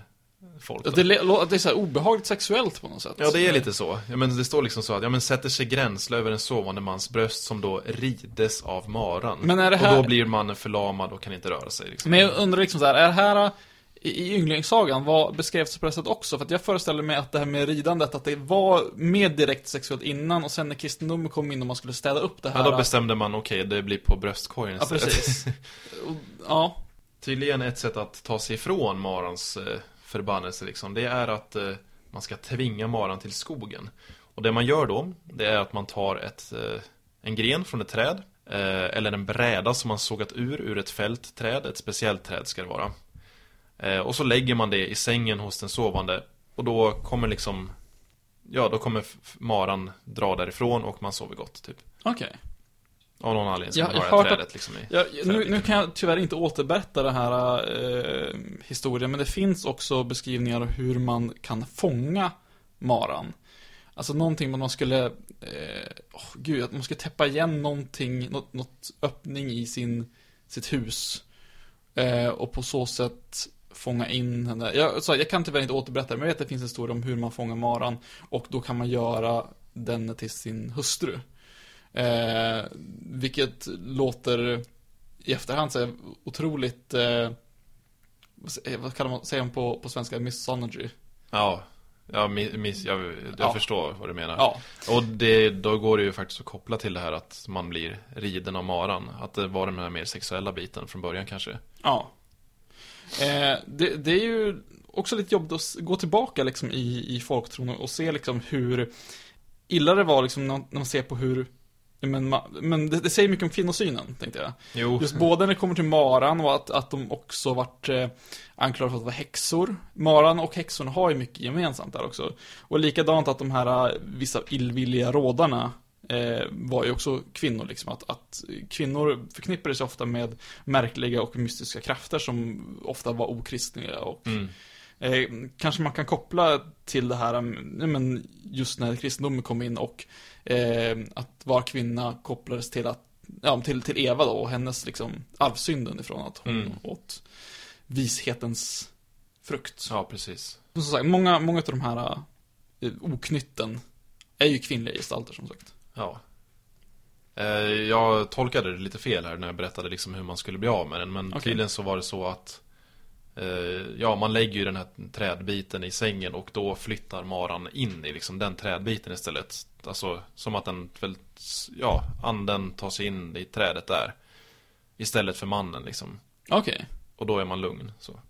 folk. Ja, Då. Det, det är så obehagligt sexuellt på något sätt. Ja, det är lite så. Ja, men det står liksom så att, ja men sätter sig gränsle över en sovande mans bröst som då rides av maran. Men är det här- Och då blir mannen förlamad och kan inte röra sig. Liksom. Men jag undrar liksom så här, är det här i, Ynglingssagan, vad beskrevs på det sättet också? För att jag föreställer mig att det här med ridandet, att det var mer direkt sexuellt innan och sen när kristendomen kom in och man skulle städa upp det här. Ja, då bestämde man, okej, det blir på bröstkorgen Ja, istället. precis. Och- ja, Tydligen ett sätt att ta sig ifrån marans eh, förbannelse liksom, det är att eh, man ska tvinga maran till skogen. Och det man gör då, det är att man tar ett, eh, en gren från ett träd, eller en bräda som man sågat ur, ur ett fältträd, ett speciellt träd ska det vara. Eh, och så lägger man det i sängen hos den sovande, och då kommer liksom, ja då kommer maran dra därifrån och man sover gott, typ. okej. Av någon anledning så Jag man har har hört det här att- trädet liksom i Ja, nu, trädet. nu kan jag tyvärr inte återberätta den här eh, historien, men det finns också beskrivningar av hur man kan fånga maran. Alltså någonting man skulle, eh, åh, gud, att man skulle täppa igen någonting, något, något öppning i sin, sitt hus. Eh, och på så sätt fånga in henne. Jag, så, jag kan tyvärr inte återberätta det, men jag vet att det finns en historia om hur man fångar maran. Och då kan man göra den till sin hustru. Eh, vilket låter i efterhand så otroligt, eh, vad kallar man, säger man på, på svenska, misogyny? Ja, ja, miss, jag, jag Ja. förstår vad du menar. Ja, Och det, då går det ju faktiskt att koppla till det här att man blir riden av maran. Att det var den här mer sexuella biten från början kanske. ja. Eh, det, det är ju också lite jobbigt att gå tillbaka liksom i, i folktron och se liksom hur illa det var liksom när, man ser på hur men, men det, det säger mycket om kvinnosynen, tänkte jag. Jo, Just både när det kommer till Maran och att, att de också varit eh, anklagade för att vara häxor. Maran och häxorna har ju mycket gemensamt där också. Och likadant att de här eh, vissa illvilliga rådarna eh, var ju också kvinnor liksom. Att, att kvinnor förknippades ofta med märkliga och mystiska krafter som ofta var okristliga och mm, Eh, kanske man kan koppla till det här, men just när kristendomen kom in och eh, att vara kvinna kopplades till att, ja, till, till Eva då och hennes liksom arvsynden ifrån att hon Mm. åt vishetens frukt. ja precis. Som sagt, många, många av de här eh, oknytten är ju kvinnliga gestalter som sagt. Ja. Eh, Jag tolkade det lite fel här när jag berättade liksom hur man skulle bli av med den. Men Okej. tydligen så var det så att eh, Ja, man lägger ju den här trädbiten i sängen och då flyttar maran in i liksom den trädbiten istället. Alltså som att den ja, anden tar sig in i trädet där. Istället för mannen liksom. Okej, Och då är man lugn. Så.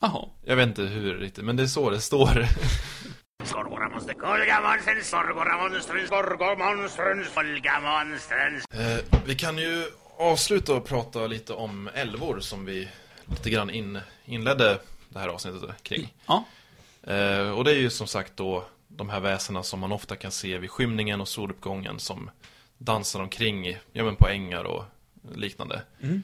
jaha. Jag vet inte hur riktigt, men det är så det står. Sorgoramonster, kolgamonstrens, sorgoramonstrens, kolgamonstrens. Eh, vi kan ju avsluta och prata lite om älvor som vi lite grann in, inledde det här avsnittet kring. Ja, Eh, och det är ju som sagt då de här väsena som man ofta kan se vid skymningen och soluppgången som dansar omkring ja, men på ängar och liknande. Mm.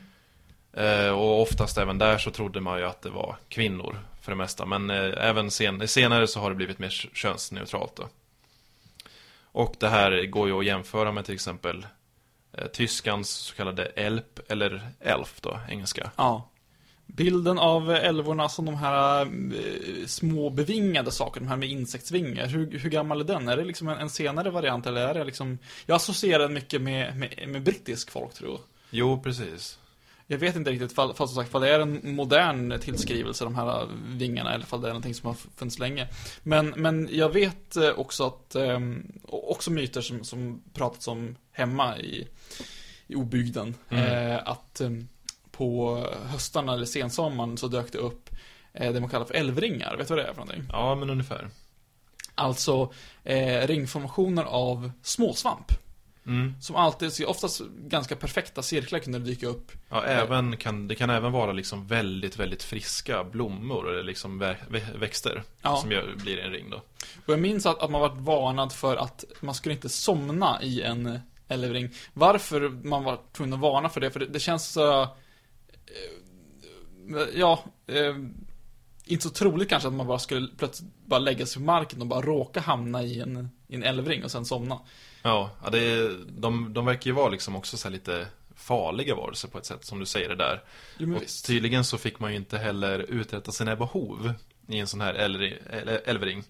Eh, och oftast även där så trodde man ju att det var kvinnor för det mesta. Men eh, även sen, senare så har det blivit mer könsneutralt då. Och det här går ju att jämföra med till exempel eh, tyskans så kallade elp, eller elf då, engelska. ja. Bilden av älvorna som de här eh, små bevingade sakerna, de här med insektsvingar, hur, hur gammal är den? Är det liksom en, en senare variant eller är det liksom Jag associerar den mycket med, med, med brittisk folktro. Jo, precis. Jag vet inte riktigt fall, fall, som sagt, fall det är en modern tillskrivelse, de här vingarna, eller fall det är någonting som har funnits länge. Men, men jag vet eh, också att, eh, också myter som, som pratats om hemma i, i obygden, Mm. eh, att eh, på höstarna eller sensommaren så dök det upp det man kallar för älvringar. Vet du vad det är för någonting? Ja, men ungefär. Alltså eh, ringformationer av småsvamp. Mm. Som alltid, så oftast ganska perfekta cirklar kunde dyka upp. Ja, även kan, det kan även vara liksom väldigt, väldigt friska blommor eller liksom vä vä växter Ja. som gör, blir en ring då. Och jag minns att, att man varit varnad för att man skulle inte somna i en älvring. Varför man var tvungen att varna för det, för det, det känns så... Eh, ja, eh, inte så troligt kanske att man bara skulle plötsligt bara lägga sig på marken och bara råka hamna i en, i en älvring och sen somna. Ja, det de, de verkar ju vara liksom också så lite farliga varelser på ett sätt, som du säger det där. Jo, Och visst. tydligen så fick man ju inte heller uträtta sina behov i en sån här älvring, äl- älvring.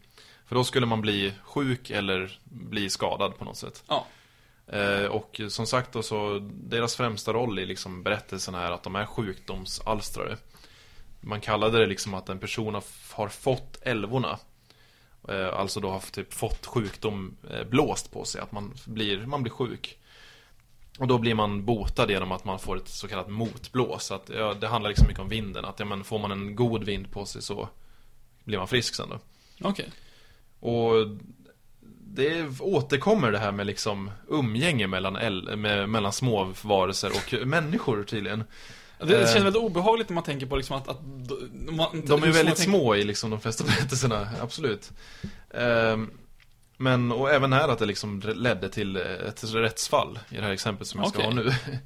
För då skulle man bli sjuk eller bli skadad på något sätt. Ja. Eh, och som sagt då så, deras främsta roll i liksom berättelsen är att de är sjukdomsalstrare. Man kallade det liksom att en person har, har fått älvorna. Eh, alltså då har typ fått sjukdom eh, blåst på sig, att man blir, man blir sjuk. Och då blir man botad genom att man får ett så kallat motblås. Att, ja, det handlar liksom mycket om vinden, att ja, men får man en god vind på sig så blir man frisk sen då. Okej. Och det återkommer det här med liksom umgänge mellan, äl- med, mellan små varelser och människor tydligen. Det, Eh. känns väldigt obehagligt när man tänker på liksom att, att man, De är ju väldigt tänker- små i liksom de flesta berättelserna, absolut. Ehm, men, och även här att det liksom ledde till ett rättsfall i det här exemplet som jag ska Okej. ha nu.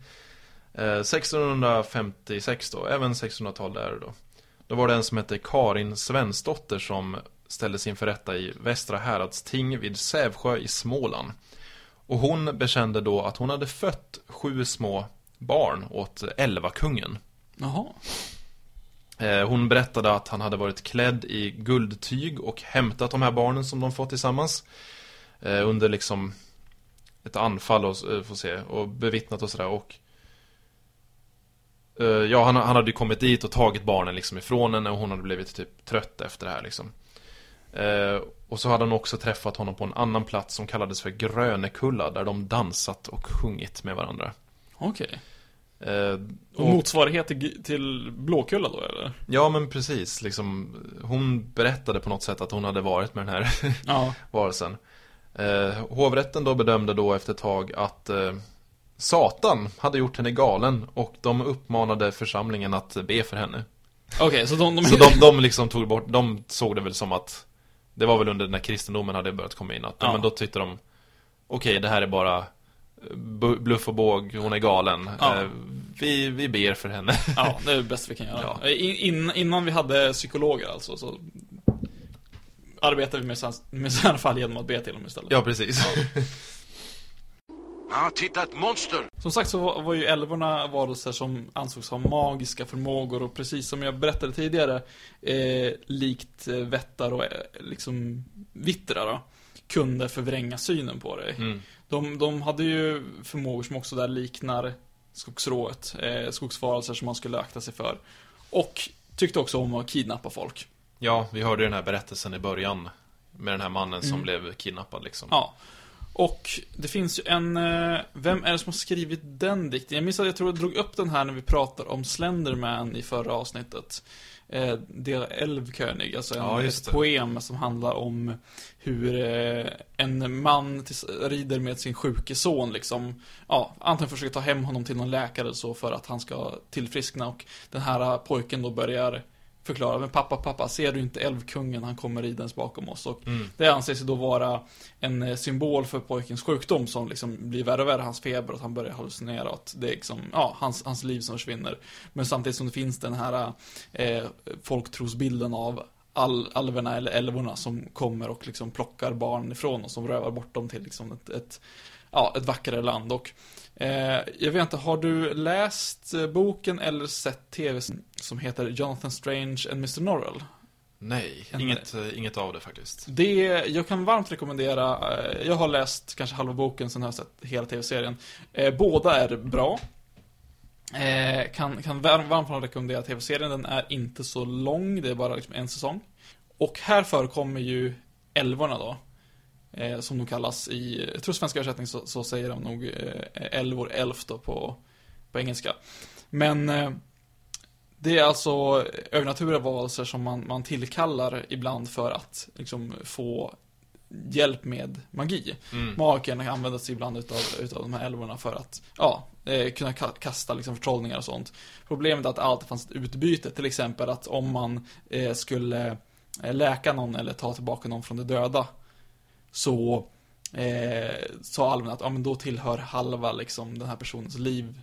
Eh, 1656 då, även 1600-tal där då. Då var det en som hette Karin Svensdotter som ställdes inför rätta i Västra Häradsting vid Sävsjö i Småland. Och hon bekände då att hon hade fött sju små barn åt Elvakungen. Jaha. Eh, Hon berättade att han hade varit klädd i guldtyg och hämtat de här barnen som de fått tillsammans. eh, Under liksom ett anfall och, eh, får se, och bevittnat och sådär och Ja, han, han hade ju kommit dit och tagit barnen liksom ifrån henne och hon hade blivit typ trött efter det här liksom. Och så hade hon också träffat honom på en annan plats som kallades för Grönekulla där de dansat och sjungit med varandra. Okej. Eh, Och motsvarighet till, till Blåkulla då eller? Ja men precis, liksom Hon berättade på något sätt att hon hade varit med den här Ja. varelsen eh, Hovrätten då bedömde då efter ett tag att eh, Satan hade gjort henne galen och de uppmanade församlingen att be för henne Okej, så de... de, Så de, de liksom tog bort, de såg det väl som att Det var väl under när kristendomen hade börjat komma in att, Ja. men då tyckte de Okej, det här är bara eh, Bluff och båg, hon är galen Ja. eh, vi, vi ber för henne Ja, det är det bästa vi kan göra. Ja. In, in, innan vi hade psykologer alltså, så arbetade vi med, med sådana fall genom att be till dem istället. Ja, precis Ja, titta ett monster! Som sagt så var, var ju älvorna varelser som ansågs ha magiska förmågor och precis som jag berättade tidigare, eh, likt eh, vättar och eh, liksom vittrar då, kunde förvränga synen på dig. mm. De, de hade ju förmågor som också där liknar skogsrået, eh, skogsvarelser som man skulle akta sig för. Och tyckte också om att kidnappa folk. Ja, vi hörde ju den här berättelsen i början Med den här mannen som Mm. blev kidnappad liksom Ja. Och det finns ju en, eh, vem är det som har skrivit den dikten? Jag minns att jag tror jag drog upp den här när vi pratade om Slenderman i förra avsnittet. Eh, det är Älvkönig, alltså en, Ja, ett poem som handlar om hur eh, en man tills, rider med sin sjuke son liksom, ja, antingen försöker ta hem honom till någon läkare så för att han ska tillfriskna och den här eh, pojken då börjar förklara, men pappa, pappa, ser du inte älvkungen, han kommer ridens bakom oss och Mm. det anses då vara en eh, symbol för pojkens sjukdom som liksom blir värre och värre, hans feber och att han börjar hallucinera och att det är liksom, ja, hans, hans liv som försvinner. Men samtidigt som det finns den här eh, folktrosbilden av all, alverna eller älvorna som kommer och liksom plockar barn ifrån och som rövar bort dem till liksom ett, ett, ja, ett vackrare land. Och jag vet inte, har du läst eh, boken eller sett tv som heter Jonathan Strange and Mr. Norrell? Nej, En- inget, eh, inget av det faktiskt Det, jag kan varmt rekommendera, eh, jag har läst kanske halva boken, sen har jag sett hela tv-serien. Eh, Båda är bra. Eh, Kan, kan var- varmt rekommendera tv-serien, den är inte så lång, det är bara liksom en säsong. Och här förekommer ju älvorna då. Eh, som de kallas i, jag tror svenska översättning så, så säger de nog eh, älvor, elf då på, på engelska. Men eh, det är alltså övernaturliga varelser som man, man tillkallar ibland för att liksom få hjälp med magi. Magikerna kan sig ibland utav, utav de här älvorna för att, ja, eh, kunna ka- kasta liksom förtrollningar och sånt. Problemet är att det alltid fanns ett utbyte, till exempel att om man eh, skulle eh, läka någon eller ta tillbaka någon från de döda, så eh, sa alven att, ja men då tillhör halva liksom den här personens liv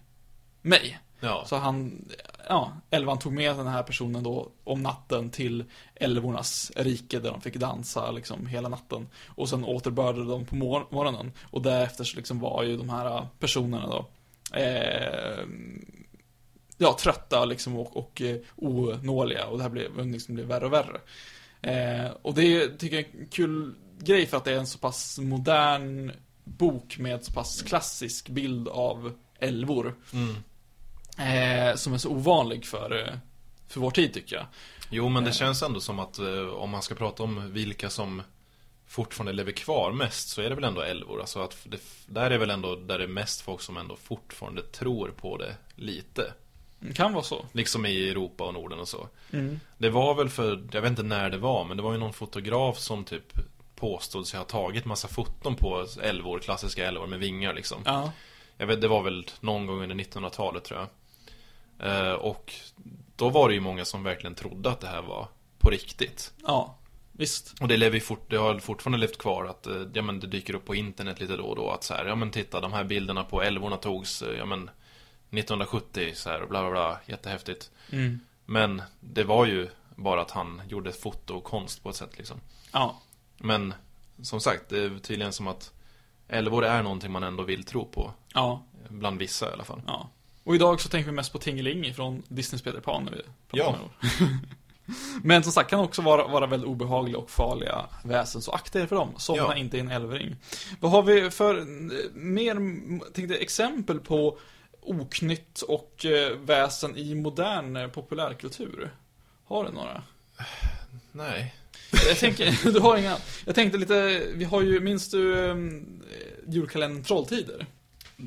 mig. Ja. Så han, ja, Elvan tog med den här personen då om natten till älvornas rike där de fick dansa liksom hela natten. Och sen återbördade de på mor- morgonen. Och därefter så liksom var ju de här personerna då, eh, ja, trötta liksom och, och eh, onåliga. Och det här blev, liksom blev värre och värre. Eh, och det är, tycker jag är en kul grej för att det är en så pass modern bok med så pass klassisk bild av älvor. Mm. Eh, som är så ovanlig för, eh, för vår tid tycker jag. Jo, men det känns ändå som att eh, om man ska prata om vilka som fortfarande lever kvar mest så är det väl ändå älvor. Alltså att det, där är väl ändå där det är mest folk som ändå fortfarande tror på det lite. Det kan vara så. Liksom i Europa och Norden och så. Mm. Det var väl för, jag vet inte när det var, men det var ju någon fotograf som typ påstod sig ha tagit massa foton på älvor, klassiska älvor med vingar liksom. Ja. Jag vet, det var väl någon gång under 1900-talet tror jag. Eh, och då var det ju många som verkligen trodde att det här var på riktigt. Ja, visst. Och det, lever fort, det har fortfarande levt kvar att eh, ja, men det dyker upp på internet lite då och då att så här, ja men titta de här bilderna på älvorna togs, eh, ja men 1970 så här, bla bla bla, jättehäftigt. Mm. Men det var ju bara att han gjorde fotokonst på ett sätt liksom. Ja. Men som sagt, det är tydligen som att älvor är någonting man ändå vill tro på. Ja. Bland vissa i alla fall. Ja. Och idag så tänker vi mest på Tingeling från Disneys Peter Pan när vi pratar Ja. Men som sagt kan också vara, vara väldigt obehagliga och farliga väsen, så akta er för dem. Somna Ja. inte i en älvring. Vad har vi för mer, tänkte exempel på oknytt och eh, väsen i modern eh, populärkultur? Har du några? Nej. Jag tänker, du har inga. Jag tänkte lite, vi har ju, minns du um, julkalendern Trolltider?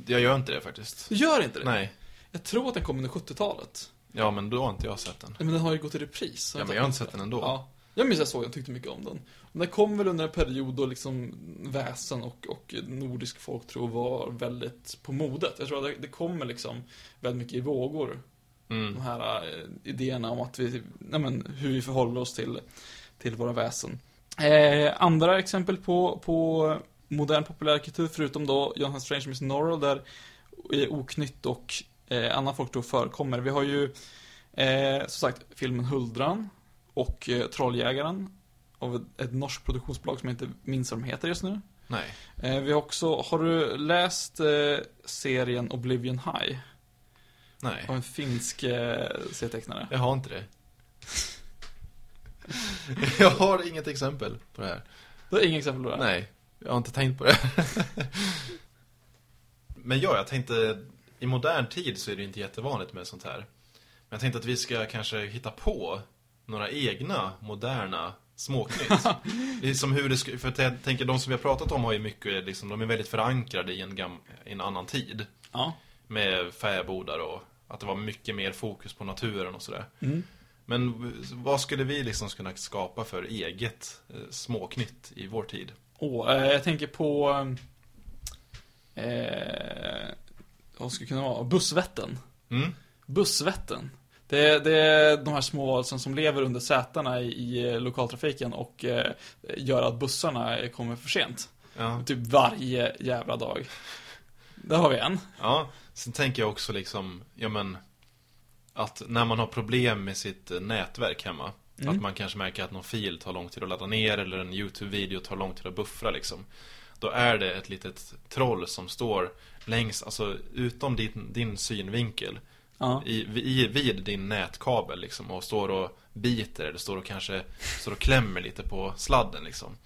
Jag gör inte det faktiskt. Du gör inte det? Nej. Jag tror att den kom under 70-talet. Ja, men då har inte jag sett den. Men den har ju gått i repris. Ja, men jag har inte sett den ändå. Ja. Jag minns jag såg den tyckte mycket om den. Och den kom väl under en period då liksom väsen och, och nordisk folktro var väldigt på modet. Jag tror att det, det kommer liksom väldigt mycket i vågor. Mm. De här eh, idéerna om att vi, nej men, hur vi förhåller oss till, till våra väsen. Eh, andra exempel på, på modern populärkultur, förutom då Jonathan Strange Miss Norrell, där oknytt och eh, annan folktro förekommer. Vi har ju, eh, som sagt, filmen Huldran och eh, Trolljägaren av ett, ett norskt produktionsbolag som jag inte minns vad de heter just nu. Nej. Eh, vi har också, har du läst eh, serien Oblivion High? Nej. Av en finsk eh, serietecknare. Jag har inte det. jag har inget exempel på det här. Du har inget exempel på det? Nej, jag har inte tänkt på det. Men ja, jag tänkte i modern tid så är det inte jättevanligt med sånt här. Men jag tänkte att vi ska kanske hitta på några egna moderna småknytt. det är som hur det skulle, för jag tänker de som vi har pratat om har ju mycket, liksom, de är väldigt förankrade i en, gam, i en annan tid. Ja. Med fäbodar och att det var mycket mer fokus på naturen och sådär. Mm. Men vad skulle vi liksom kunna skapa för eget eh, småknytt i vår tid? Åh, eh, jag tänker på... Eh, vad skulle kunna vara? Bussvätten. Mm? Bussvätten. Det är, det är de här små varelserna som lever under sätena i, i eh, lokaltrafiken och eh, gör att bussarna kommer för sent. Ja. Typ varje jävla dag. Där har vi en. ja. Sen tänker jag också liksom, ja men att när man har problem med sitt eh, nätverk hemma Mm. Att man kanske märker att någon fil tar lång tid att ladda ner eller en YouTube-video tar lång tid att buffra liksom Då är det ett litet troll som står längs, alltså utom din, din synvinkel Ja. i, i, vid din nätkabel liksom och står och biter eller står och kanske står och klämmer lite på sladden liksom.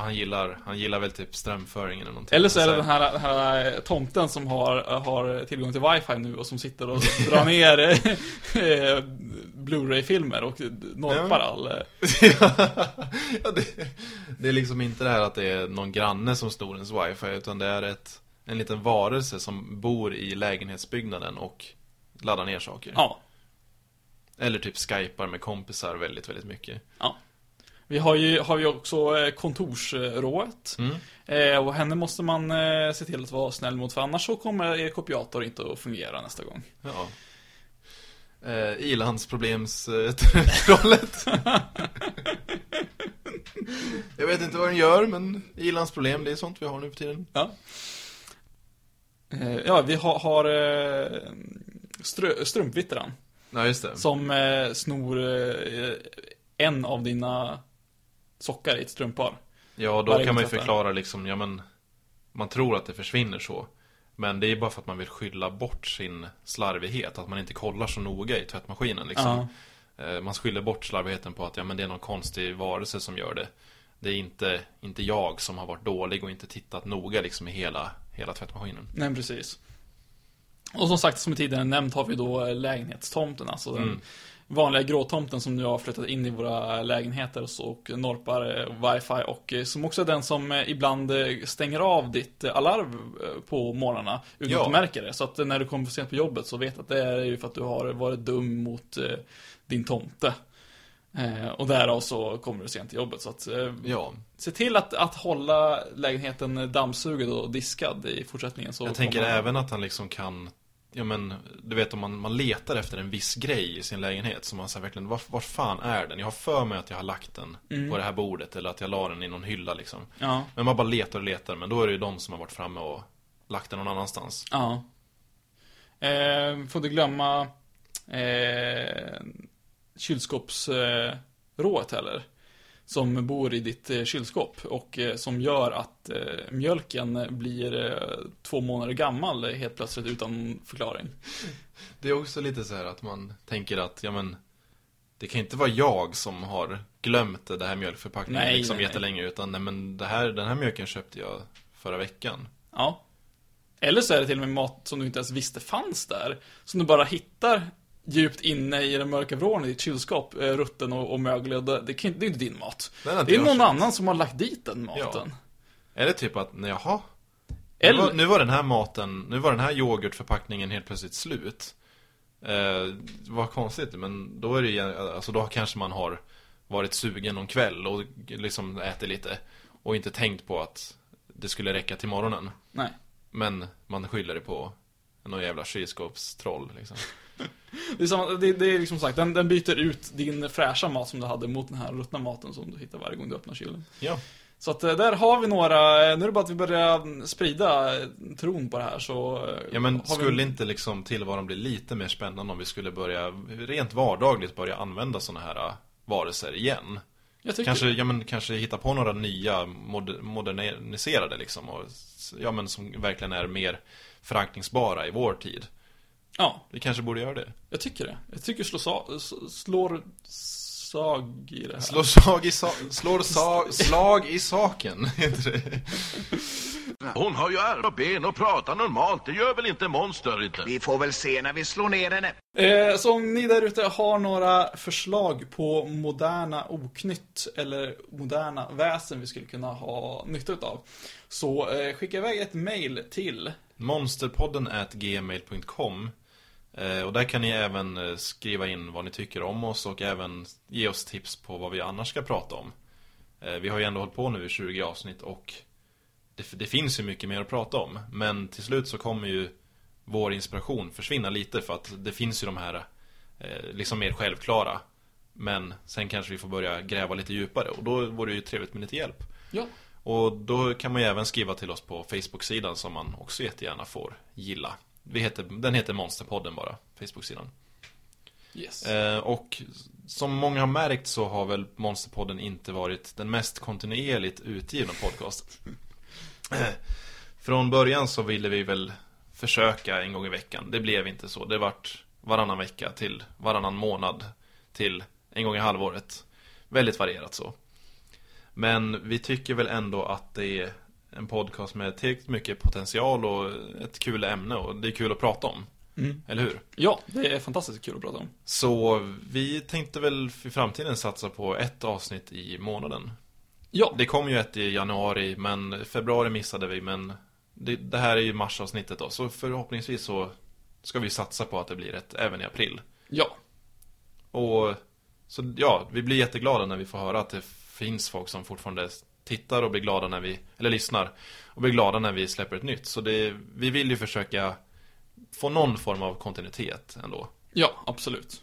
Han gillar, han gillar väl typ strömföringen eller någonting. Eller så är det den här, den här eh, tomten som har, har tillgång till wifi nu och som sitter och drar ner eh, Blu-ray-filmer och norpar Ja. all... eh, ja, det, det är liksom inte det här att det är någon granne som snor ens wifi utan det är ett, en liten varelse som bor i lägenhetsbyggnaden och laddar ner saker. Ja. Eller typ skypar med kompisar väldigt, väldigt mycket. Ja. Vi har ju, har ju också eh, kontorsrået. Mm. Eh, och henne måste man eh, se till att vara snäll mot, för annars så kommer er kopiator inte att fungera nästa gång. Ja. Eh, Ilandsproblems-trollet. Jag vet inte vad den gör, men ilandsproblem, det är sånt vi har nu för tiden. Ja. Eh, ja, vi har, har eh, strö, strumpvittran. Ja, just det. Som eh, snor en av dina sockar i ett strumpar. Ja, då Varje kan man ju förklara liksom, ja men Man tror att det försvinner så Men det är bara för att man vill skylla bort sin slarvighet Att man inte kollar så noga i tvättmaskinen liksom Eh, Man skyller bort slarvigheten på att ja men det är någon konstig varelse som gör det Det är inte, inte jag som har varit dålig och inte tittat noga liksom i hela, hela tvättmaskinen Nej, precis. Och som sagt, som tidigare nämnt har vi då eh, lägenhetstomten, alltså den Mm. Vanliga gråtomten som nu har flyttat in i våra lägenheter och, så, och norpar eh, wifi och eh, som också är den som eh, ibland stänger av ditt alarm på morgnarna utan Ja. att du märker det. Så att när du kommer för sent på jobbet så vet att det är ju för att du har varit dum mot din tomte. Och därav så kommer du sent till jobbet. Så att, Ja, se till att, att hålla lägenheten dammsugad och diskad i fortsättningen. Så jag tänker kommer- även att han liksom kan Ja men, du vet om man, man letar efter en viss grej i sin lägenhet som man säger verkligen, var, var fan är den? Jag har för mig att jag har lagt den Mm. på det här bordet eller att jag la den i någon hylla liksom Ja. Men man bara letar och letar, men då är det ju de som har varit framme och lagt den någon annanstans Ja. Eh, får du glömma eh, kylskåpsrået eh, heller. Som bor i ditt eh, kylskåp och eh, som gör att eh, mjölken blir två månader gammal helt plötsligt utan förklaring. Det är också lite så här att man tänker att, ja men Det kan inte vara jag som har glömt det här mjölkförpackningen Nej, liksom nej, nej. jättelänge utan nej men det här, den här mjölken köpte jag förra veckan Ja. Eller så är det till och med mat som du inte ens visste fanns där. Som du bara hittar djupt inne i den mörka vrån i ditt kylskåp, eh, rutten och, och möglig. Det, det, kan, det är inte din mat. Inte Det är någon annan som har lagt dit den maten. Eller typ att, nej, jaha nu Eller, var, nu var den här maten, nu var den här yoghurtförpackningen helt plötsligt slut eh, Vad konstigt, men då är det ju, alltså då kanske man har varit sugen någon kväll och liksom ätit lite Och inte tänkt på att det skulle räcka till morgonen nej. Men man skyller det på någon jävla kylskåpstroll liksom Det är, samma, det, det är liksom sagt, den, den byter ut din fräscha mat som du hade mot den här ruttna maten som du hittar varje gång du öppnar kylen. Ja, Så att eh, där har vi några, eh, nu är det bara att vi börjar sprida eh, tron på det här så... ja men har vi- skulle inte liksom tillvaron bli lite mer spännande om vi skulle börja rent vardagligt börja använda sådana här varelser igen? Jag tycker, Kanske, ja, men, kanske hitta på några nya moder, moderniserade liksom och, Ja men som verkligen är mer förankringsbara i vår tid Ja, Vi kanske borde göra det jag tycker det. Jag tycker slå sa, slår sag i det här. Slå slag i, sa, slår sa, slag i saken, heter det Hon har ju armar och ben och pratar normalt. Det gör väl inte monster inte? Vi får väl se när vi slår ner henne. Eh, så om ni där ute har några förslag på moderna oknytt eller moderna väsen vi skulle kunna ha nytta utav Så eh, skicka iväg ett mail till Monsterpodden at gmail.com Och där kan ni även eh, skriva in vad ni tycker om oss och även ge oss tips på vad vi annars ska prata om. Eh, Vi har ju ändå hållit på nu i 20 avsnitt och det, det finns ju mycket mer att prata om. Men till slut så kommer ju vår inspiration försvinna lite för att det finns ju de här eh, liksom mer självklara. Men sen kanske vi får börja gräva lite djupare och då vore det ju trevligt med lite hjälp. Ja, och då kan man ju även skriva till oss på Facebook-sidan som man också jättegärna får gilla. Vi heter, den heter Monsterpodden bara, Facebook-sidan. yes. Eh, och som många har märkt så har väl Monsterpodden inte varit den mest kontinuerligt utgivna podcast. Eh, Från början så ville vi väl försöka en gång i veckan. Det blev inte så. Det vart varannan vecka till varannan månad till en gång i halvåret. Väldigt varierat så. Men vi tycker väl ändå att det är en podcast med tillräckligt mycket potential och ett kul ämne och det är kul att prata om. Mm. Eller hur? Ja, det är fantastiskt kul att prata om. Så vi tänkte väl för framtiden satsa på ett avsnitt i månaden. Ja, Det kom ju ett i januari, men februari missade vi, men det, det här är ju marsavsnittet då, så förhoppningsvis så ska vi satsa på att det blir ett även i april. ja, Och så ja, vi blir jätteglada när vi får höra att det finns folk som fortfarande tittar och blir glada när vi, eller lyssnar och blir glada när vi släpper ett nytt. Så det, vi vill ju försöka få någon form av kontinuitet ändå. Ja, absolut.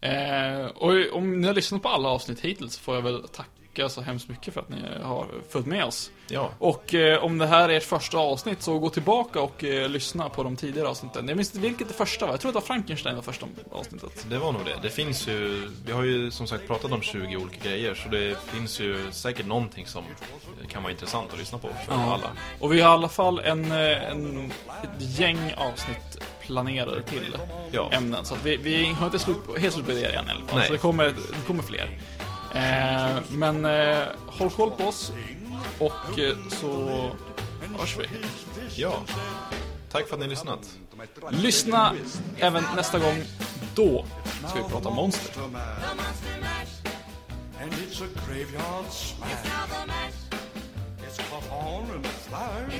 Eh, och om ni har lyssnat på alla avsnitt hittills så får jag väl tacka så hemskt mycket för att ni har följt med oss. Ja, Och eh, om det här är ert första avsnitt så gå tillbaka och eh, lyssna på de tidigare avsnitten. Jag minns inte vilket det första var. Jag tror att det var Frankenstein var första avsnittet. det var nog det. Det finns ju, vi har ju som sagt pratat om 20 olika grejer så det finns ju säkert någonting som kan vara intressant att lyssna på för alla. Och vi har i alla fall en, eh, en, ett gäng avsnitt planerade till Ja. ämnen. Så vi, vi har inte slut, helt slut på idéer än i alla fall. Nej. Så det kommer, det kommer fler. Eh, men eh, håll koll på oss. Och eh, så hörs vi. Ja, tack för att ni har lyssnat. Lyssna även nästa gång. Då ska vi prata monster. And it's a graveyard smash. It's caught on in a flash.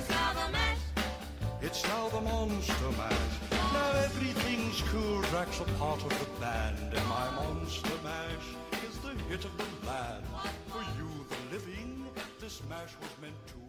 It's now the monster mash. Now everything's cool. Drax a part of the band. And my monster mash of the land. For you, the living, this mash was meant to